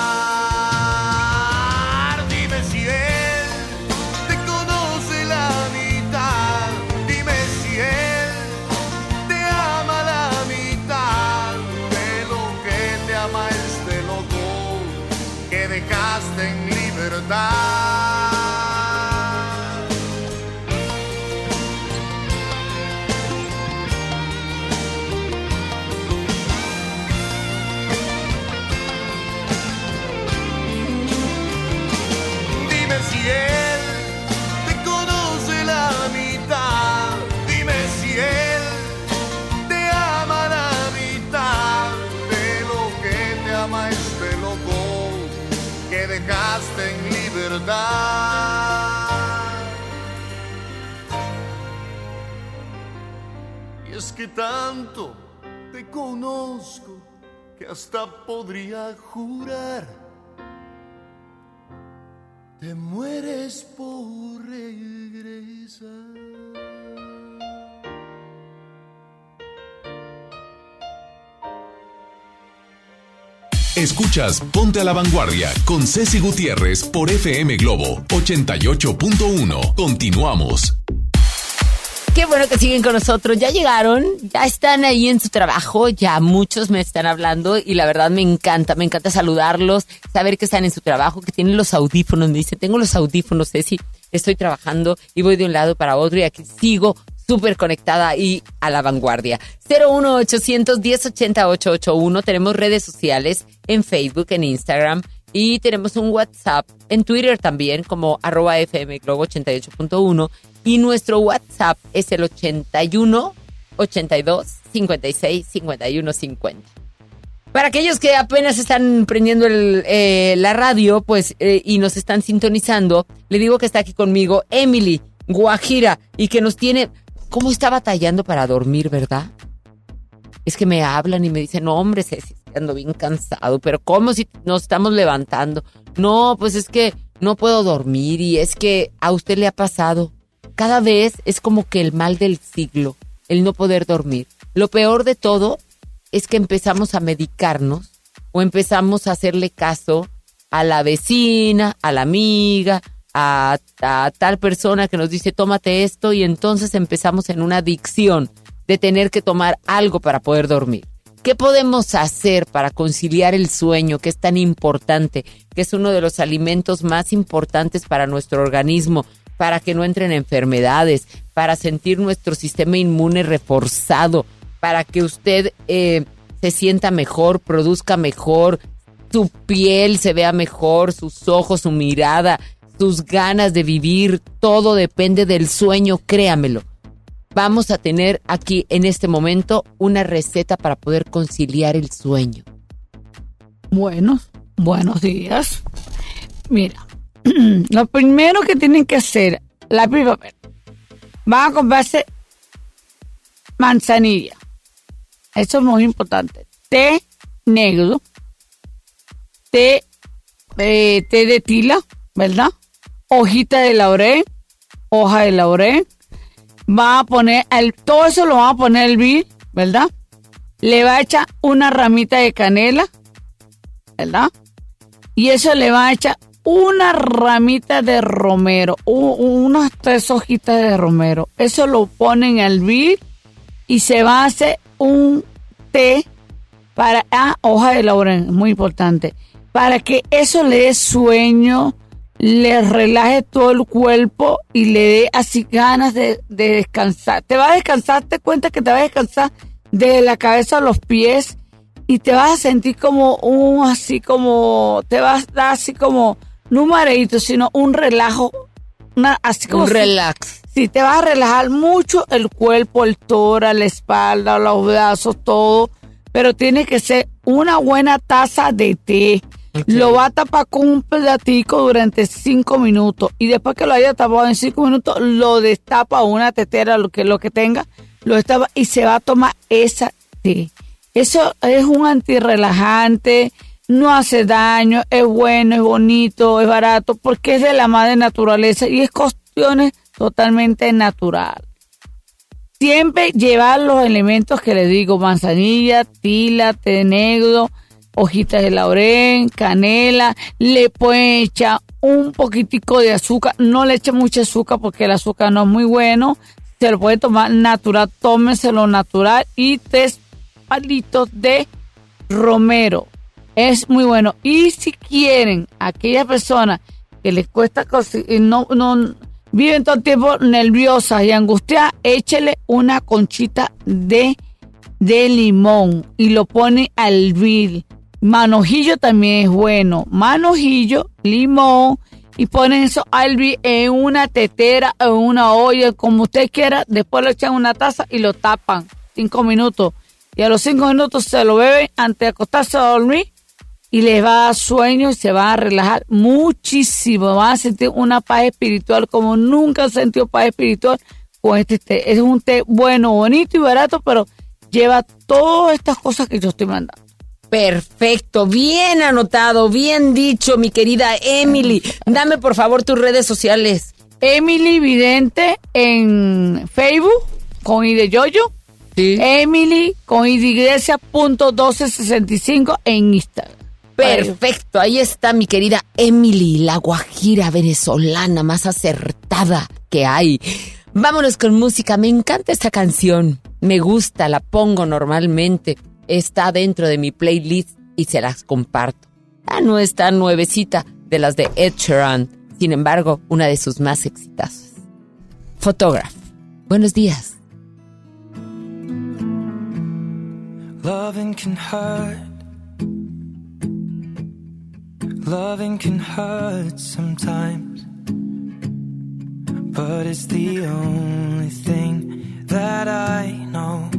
Que tanto te conozco que hasta podría jurar. Te mueres por regresar. Escuchas Ponte a la Vanguardia con Ceci Gutiérrez por FM Globo 88.1. Continuamos. Qué bueno que siguen con nosotros. Ya llegaron, ya están ahí en su trabajo, ya muchos me están hablando y la verdad me encanta, me encanta saludarlos, saber que están en su trabajo, que tienen los audífonos. Me dice, tengo los audífonos, Ceci, estoy trabajando y voy de un lado para otro y aquí sigo súper conectada y a la vanguardia. 01800 1080 881. Tenemos redes sociales en Facebook, en Instagram y tenemos un WhatsApp en Twitter también como arroba FM Globo 88.1 y nuestro WhatsApp es el 81 82 56 51 50. Para aquellos que apenas están prendiendo eh, la radio pues eh, y nos están sintonizando, le digo que está aquí conmigo Emily Guajira y que nos tiene... ¿Cómo está batallando para dormir, verdad? Es que me hablan y me dicen, no, hombre, Ceci, ando bien cansado, pero ¿cómo si nos estamos levantando? No, pues es que no puedo dormir y es que a usted le ha pasado. Cada vez es como que el mal del siglo, el no poder dormir. Lo peor de todo es que empezamos a medicarnos o empezamos a hacerle caso a la vecina, a la amiga, a, a tal persona que nos dice tómate esto y entonces empezamos en una adicción de tener que tomar algo para poder dormir. ¿Qué podemos hacer para conciliar el sueño, que es tan importante, que es uno de los alimentos más importantes para nuestro organismo, para que no entren enfermedades, para sentir nuestro sistema inmune reforzado, para que usted eh, se sienta mejor, produzca mejor, su piel se vea mejor, sus ojos, su mirada, sus ganas de vivir, todo depende del sueño, créamelo vamos a tener aquí en este momento una receta para poder conciliar el sueño. Buenos, buenos días. Mira, lo primero que tienen que hacer, la primavera, van a comprarse manzanilla. Eso es muy importante. Té negro, té, eh, té de tila, ¿verdad? Hojita de laurel, hoja de laurel, va a poner, el, todo eso lo va a poner el vir, ¿verdad? Le va a echar una ramita de canela, ¿verdad? Y eso le va a echar una ramita de romero, unas tres hojitas de romero. Eso lo pone en el vir y se va a hacer un té para, ah, hoja de laurel, muy importante, para que eso le dé sueño, le relaje todo el cuerpo y le dé así ganas de, descansar. Te va a descansar, te cuenta que te va a descansar de la cabeza a los pies y te vas a sentir como un, así como, te vas a dar así como, no un mareito, sino un relajo, una, así como. Un relax. Sí, te vas a relajar mucho el cuerpo, el tora, la espalda, los brazos, todo, pero tiene que ser una buena taza de té lo va a tapar con un pedatico durante cinco minutos y después que lo haya tapado en cinco minutos, lo destapa una tetera, lo que, lo que tenga, lo destapa y se va a tomar esa té. Eso es un antirrelajante, no hace daño, es bueno, es bonito, es barato, porque es de la madre naturaleza y es cuestiones totalmente natural. Siempre llevar los elementos que le digo, manzanilla, tila, té negro, hojitas de laurel, canela, le pueden echar un poquitico de azúcar, no le eche mucho azúcar porque el azúcar no es muy bueno, se lo puede tomar natural, tómeselo natural y tres palitos de romero, es muy bueno. Y si quieren, aquellas personas que les cuesta no, no viven todo el tiempo nerviosas y angustiadas, échele una conchita de, de limón y lo pone al hervir Manojillo también es bueno. Manojillo, limón y ponen eso a hervir en una tetera, en una olla, como usted quiera. Después lo echan en una taza y lo tapan cinco minutos. Y a los cinco minutos se lo beben antes de acostarse a dormir y les va a dar sueño y se van a relajar muchísimo. Van a sentir una paz espiritual como nunca han sentido paz espiritual con este té. Es un té bueno, bonito y barato, pero lleva todas estas cosas que yo estoy mandando. Perfecto, bien anotado, bien dicho, mi querida Emily. Dame por favor tus redes sociales. Emily Vidente en Facebook con I de Yoyo. Emily con I de Iglesia punto 1265 en Instagram. Perfecto, ahí está mi querida Emily, la guajira venezolana más acertada que hay. Vámonos con música, me encanta esta canción, me gusta, la pongo normalmente, está dentro de mi playlist y se las comparto. Ah, no está nuevecita de las de Ed Sheeran, sin embargo, una de sus más exitosas. Photograph, buenos días. Loving can hurt. Loving can hurt sometimes. But it's the only thing that I know.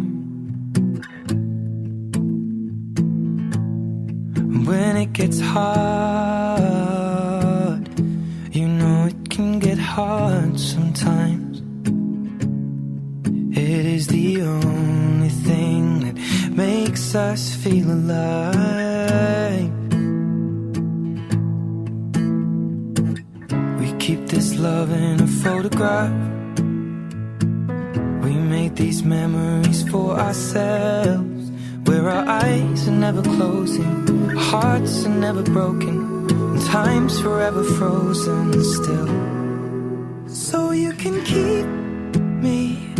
When it gets hard, you know it can get hard sometimes. It is the only thing that makes us feel alive. We keep this love in a photograph. We made these memories for ourselves. Where our eyes are never closing, hearts are never broken, and time's forever frozen still. So you can keep me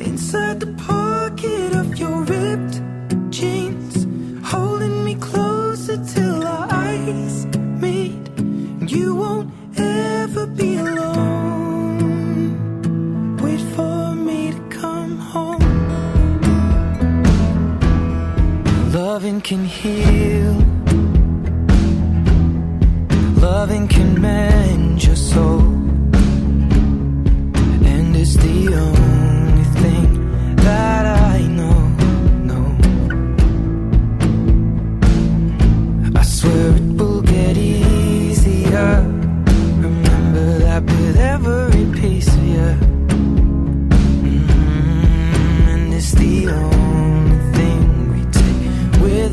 inside the pocket of your ripped jeans, holding me closer till our eyes meet. You won't ever be alone. Loving can heal. Loving can mend your soul. And it's the only thing that I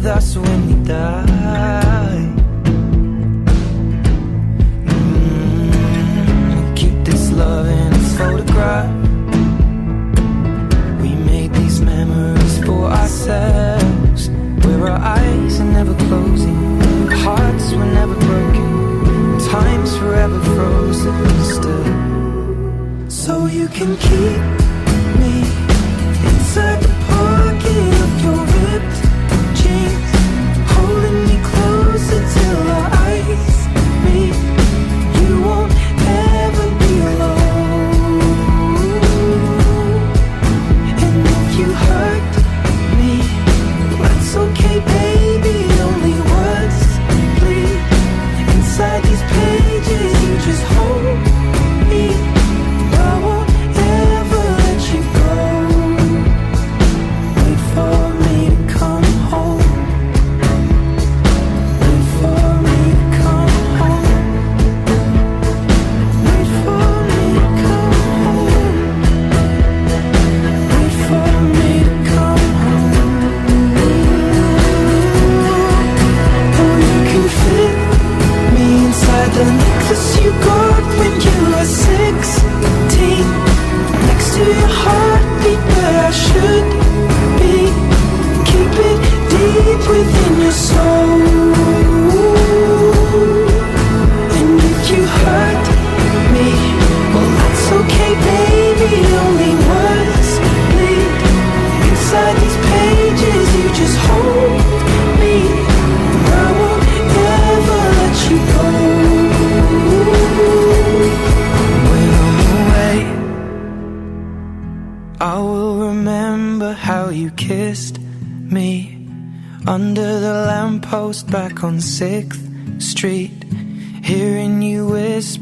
us when we die. Mm, keep this love in a photograph. We made these memories for ourselves. Where our eyes are never closing, hearts were never broken, time's forever frozen still. So you can keep me inside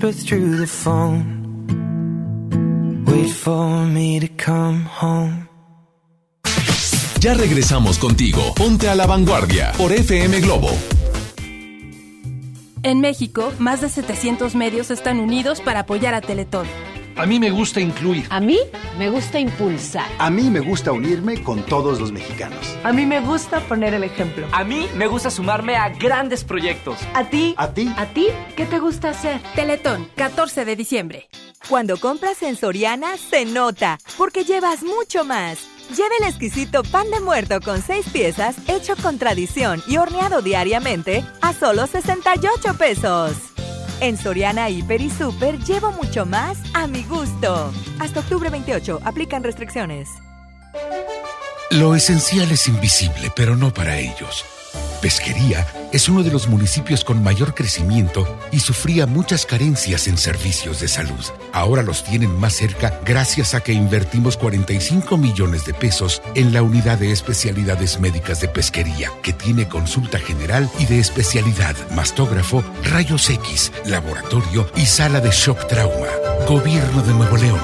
whisper through the phone. Wait for me to come home. Ya regresamos contigo. Ponte a la vanguardia por FM Globo. En México, más de 700 medios están unidos para apoyar a Teletón. A mí me gusta incluir. A mí me gusta impulsar. A mí me gusta unirme con todos los mexicanos. A mí me gusta poner el ejemplo. A mí me gusta sumarme a grandes proyectos. ¿A ti? ¿A ti? ¿A ti? ¿Qué te gusta hacer? Teletón, 14 de diciembre. Cuando compras en Soriana, se nota, porque llevas mucho más. Lleve el exquisito pan de muerto con 6 piezas, hecho con tradición y horneado diariamente, a solo 68 pesos. En Soriana Hiper y Super llevo mucho más a mi gusto. Hasta octubre 28, aplican restricciones. Lo esencial es invisible, pero no para ellos. Pesquería es uno de los municipios con mayor crecimiento y sufría muchas carencias en servicios de salud. Ahora los tienen más cerca gracias a que invertimos 45 millones de pesos en la unidad de especialidades médicas de pesquería, que tiene consulta general y de especialidad, mastógrafo, rayos X, laboratorio y sala de shock trauma. Gobierno de Nuevo León.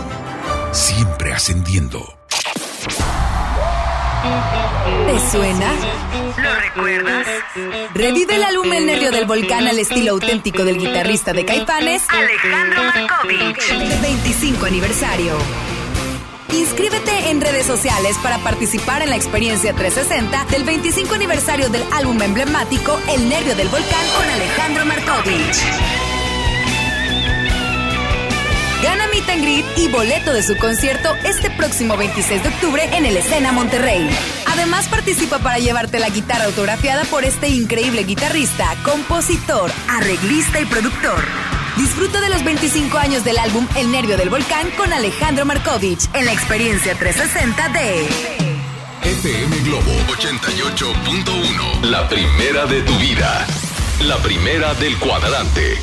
Siempre ascendiendo. ¿Te suena? ¿Lo recuerdas? Revive el álbum El Nervio del Volcán al estilo auténtico del guitarrista de Caifanes, Alejandro Markovich. 25 aniversario. Inscríbete en redes sociales para participar en la experiencia 360 del 25 aniversario del álbum emblemático El Nervio del Volcán con Alejandro Markovich. Gana Meet and Greet y boleto de su concierto este próximo 26 de octubre en el Escena Monterrey. Además participa para llevarte la guitarra autografiada por este increíble guitarrista, compositor, arreglista y productor. Disfruta de los 25 años del álbum El Nervio del Volcán con Alejandro Markovich en la experiencia 360 de FM Globo 88.1. La primera de tu vida. La primera del cuadrante.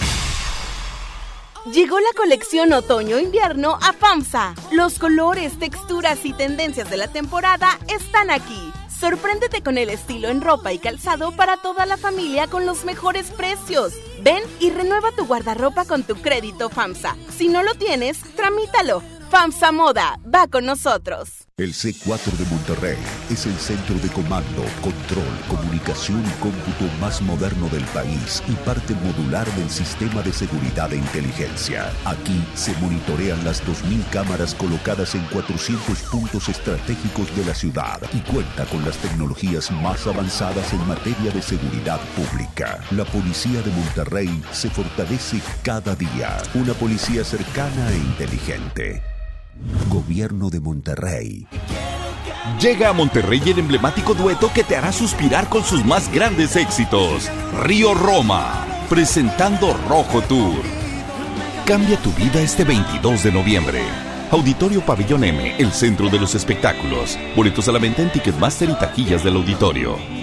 Llegó la colección otoño-invierno a FAMSA. Los colores, texturas y tendencias de la temporada están aquí. Sorpréndete con el estilo en ropa y calzado para toda la familia con los mejores precios. Ven y renueva tu guardarropa con tu crédito FAMSA. Si no lo tienes, tramítalo. FAMSA Moda va con nosotros. El C4 de Monterrey es el centro de comando, control, comunicación y cómputo más moderno del país y parte modular del sistema de seguridad e inteligencia. Aquí se monitorean las 2.000 cámaras colocadas en 400 puntos estratégicos de la ciudad y cuenta con las tecnologías más avanzadas en materia de seguridad pública. La policía de Monterrey se fortalece cada día. Una policía cercana e inteligente. Gobierno de Monterrey. Llega a Monterrey el emblemático dueto que te hará suspirar con sus más grandes éxitos. Río Roma, presentando Rojo Tour. Cambia tu vida este 22 de noviembre. Auditorio Pabellón M, el centro de los espectáculos. Boletos a la venta en Ticketmaster y taquillas del auditorio.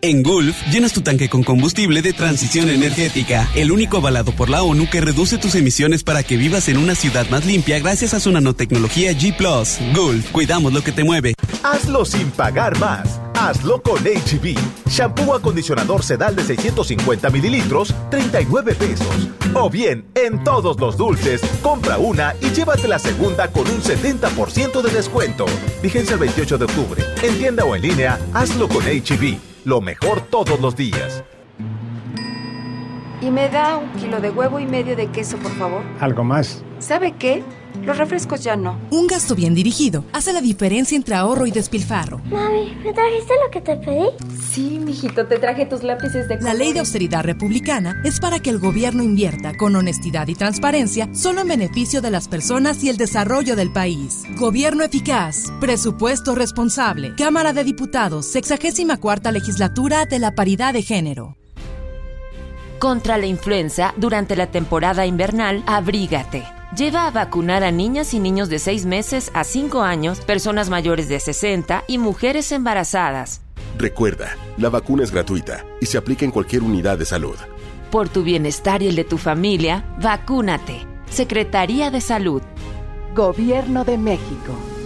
En Gulf, llenas tu tanque con combustible de transición energética, el único avalado por la ONU que reduce tus emisiones para que vivas en una ciudad más limpia gracias a su nanotecnología G ⁇ Gulf, cuidamos lo que te mueve. Hazlo sin pagar más. Hazlo con HB. Shampoo acondicionador sedal de 650 mililitros, 39 pesos. O bien, en todos los dulces, compra una y llévate la segunda con un 70% de descuento. Vigencia el 28 de octubre. En tienda o en línea, hazlo con HB. Lo mejor todos los días. Y me da un kilo de huevo y medio de queso, por favor. ¿Algo más? ¿Sabe qué? Los refrescos ya no. Un gasto bien dirigido hace la diferencia entre ahorro y despilfarro. Mami, ¿me trajiste lo que te pedí? Sí, mijito, te traje tus lápices de La ley de austeridad republicana es para que el gobierno invierta con honestidad y transparencia solo en beneficio de las personas y el desarrollo del país. Gobierno eficaz, presupuesto responsable. Cámara de Diputados, 64 legislatura de la paridad de género. Contra la influenza, durante la temporada invernal, abrígate. Lleva a vacunar a niñas y niños de 6 meses a 5 años, personas mayores de 60 y mujeres embarazadas. Recuerda, la vacuna es gratuita y se aplica en cualquier unidad de salud. Por tu bienestar y el de tu familia, vacúnate. Secretaría de Salud. Gobierno de México.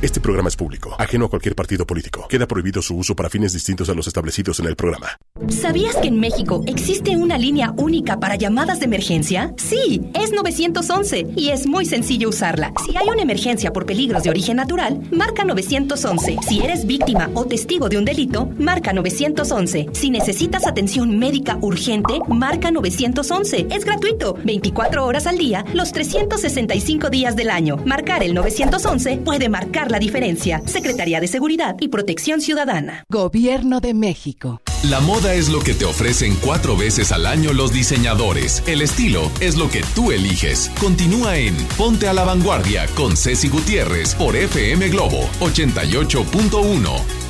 Este programa es público, ajeno a cualquier partido político. Queda prohibido su uso para fines distintos a los establecidos en el programa. ¿Sabías que en México existe una línea única para llamadas de emergencia? Sí, es 911 y es muy sencillo usarla. Si hay una emergencia por peligros de origen natural, marca 911. Si eres víctima o testigo de un delito, marca 911. Si necesitas atención médica urgente, marca 911. Es gratuito, 24 horas al día, los 365 días del año. Marcar el 911 puede marcar la diferencia. Secretaría de Seguridad y Protección Ciudadana. Gobierno de México. La moda es lo que te ofrecen cuatro veces al año los diseñadores. El estilo es lo que tú eliges. Continúa en Ponte a la Vanguardia con Ceci Gutiérrez por FM Globo 88.1.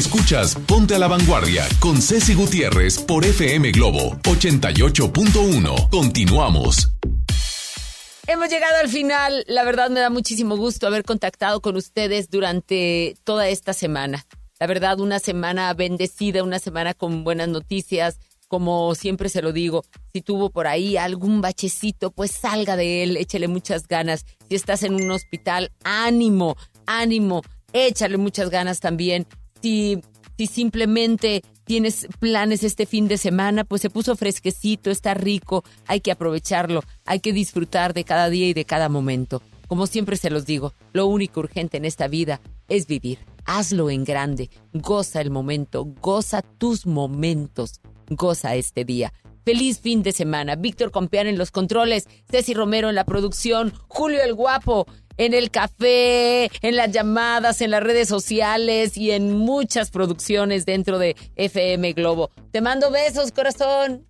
Escuchas Ponte a la Vanguardia con Ceci Gutiérrez por FM Globo 88.1. Continuamos. Hemos llegado al final. La verdad me da muchísimo gusto haber contactado con ustedes durante toda esta semana. La verdad, una semana bendecida, una semana con buenas noticias. Como siempre se lo digo, si tuvo por ahí algún bachecito, pues salga de él, échale muchas ganas. Si estás en un hospital, ánimo, ánimo, échale muchas ganas también si, si simplemente tienes planes este fin de semana, pues se puso fresquecito, está rico, hay que aprovecharlo, hay que disfrutar de cada día y de cada momento. Como siempre se los digo, lo único urgente en esta vida es vivir. Hazlo en grande, goza el momento, goza tus momentos, goza este día. Feliz fin de semana. Víctor Compeán en los controles, Ceci Romero en la producción, Julio el Guapo en el café, en las llamadas, en las redes sociales y en muchas producciones dentro de FM Globo. Te mando besos, corazón.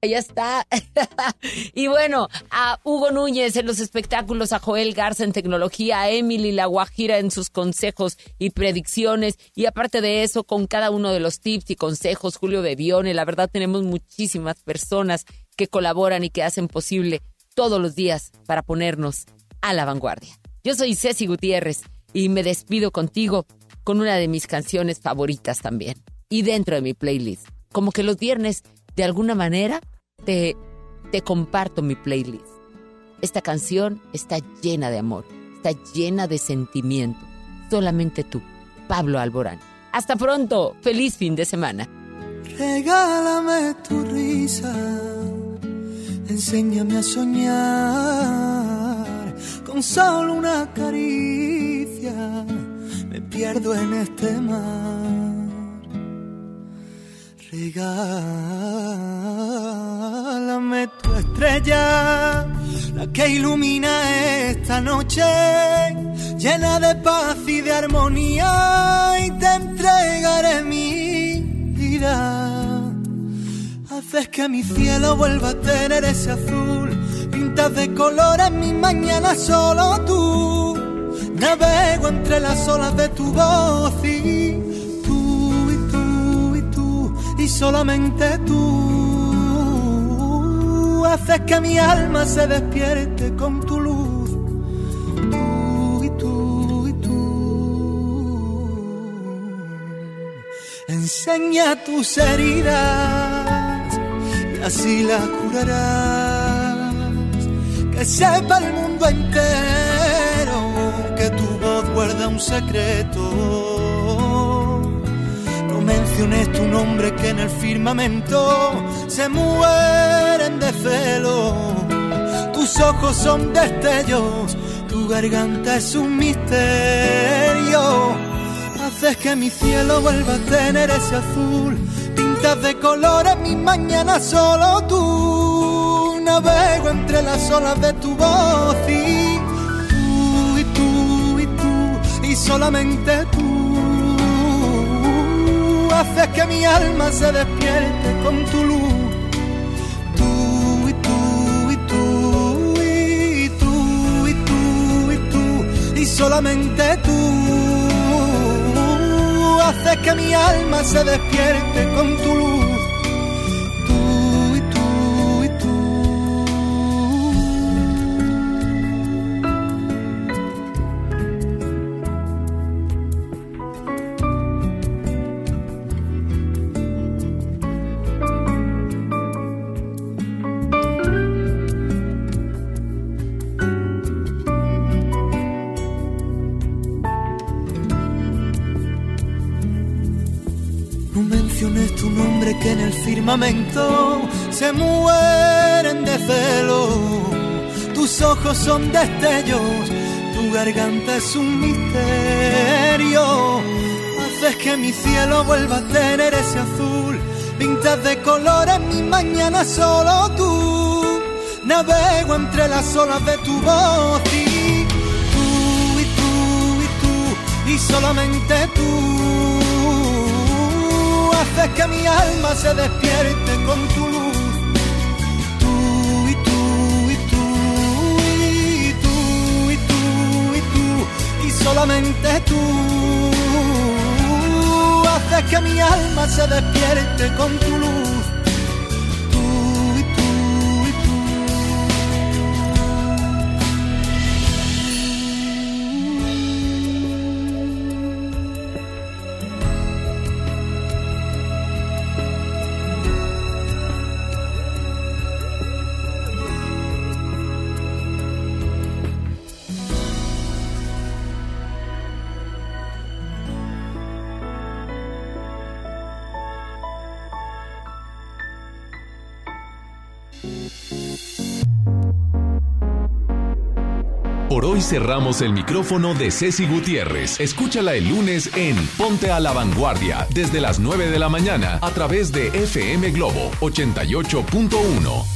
Ya está. y bueno, a Hugo Núñez en los espectáculos, a Joel Garza en tecnología, a Emily La Guajira en sus consejos y predicciones. Y aparte de eso, con cada uno de los tips y consejos, Julio Bebione, la verdad tenemos muchísimas personas que colaboran y que hacen posible todos los días para ponernos a la vanguardia. Yo soy Ceci Gutiérrez y me despido contigo con una de mis canciones favoritas también. Y dentro de mi playlist. Como que los viernes, de alguna manera, te, te comparto mi playlist. Esta canción está llena de amor, está llena de sentimiento. Solamente tú, Pablo Alborán. Hasta pronto, feliz fin de semana. Regálame tu risa, enséñame a soñar con solo una caricia. Me pierdo en este mar. Regálame tu estrella, la que ilumina esta noche, llena de paz y de armonía, y te entregaré mi vida. Haces que mi cielo vuelva a tener ese azul, pintas de colores mi mañana solo tú. Navego entre las olas de tu voz y tú y tú y tú y solamente tú haces que mi alma se despierte con tu luz. Tú y tú y tú. Enseña tus heridas y así las curarás. Que sepa el mundo entero que tu voz guarda un secreto. No menciones tu nombre que en el firmamento se mueren de celo. Tus ojos son destellos, tu garganta es un misterio. Haces que mi cielo vuelva a tener ese azul. Pintas de colores mis mañanas solo tú. Navego entre las olas de tu voz y tú y tú y tú y solamente tú haces que mi alma se despierte con tu luz. Tú y tú y tú y tú y tú y tú y solamente tú haces que mi alma se despierte con tu luz. Se mueren de celo. Tus ojos son destellos, tu garganta es un misterio. Haces que mi cielo vuelva a tener ese azul. Pintas de colores mi mañana solo tú. Navego entre las olas de tu voz y tú y tú y tú y solamente tú haces que mi alma se despierte con tu luz. Tú y tú y tú y tú y tú y tú y solamente tú haces que mi alma se despierte con tu luz. Cerramos el micrófono de Ceci Gutiérrez. Escúchala el lunes en Ponte a la Vanguardia desde las 9 de la mañana a través de FM Globo 88.1.